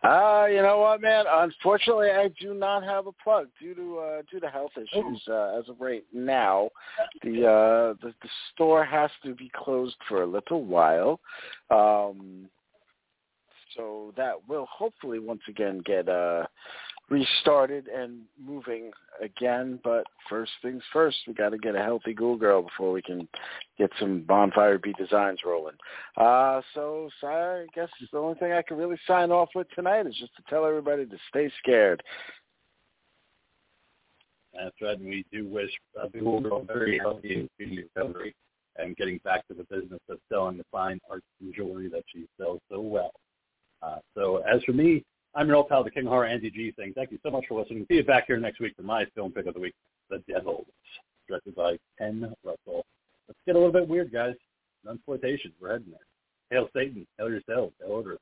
Uh, you know what, man? Unfortunately, I do not have a plug due to uh, due to health issues uh, as of right now. The uh, the, the store has to be closed for a little while, um, so that will hopefully once again get uh, restarted and moving again. But first things first, we got to get a healthy Ghoul Girl before we can get some Bonfire B designs rolling. Uh, so, so I guess the only thing I can really sign off with tonight is just to tell everybody to stay scared. That's right, and we do wish uh, the Ghoul Girl very healthy and speedy recovery and getting back to the business of selling the fine arts and jewelry that she sells so well. Uh, so as for me, I'm your old pal, the King Horror, Andy G, thing. thank you so much for listening. See you back here next week for my film pick of the week, The Devils, directed by Ken Russell. Let's get a little bit weird, guys. Nunsploitation, we're heading there. Hail Satan, hail yourselves, hail Odorous.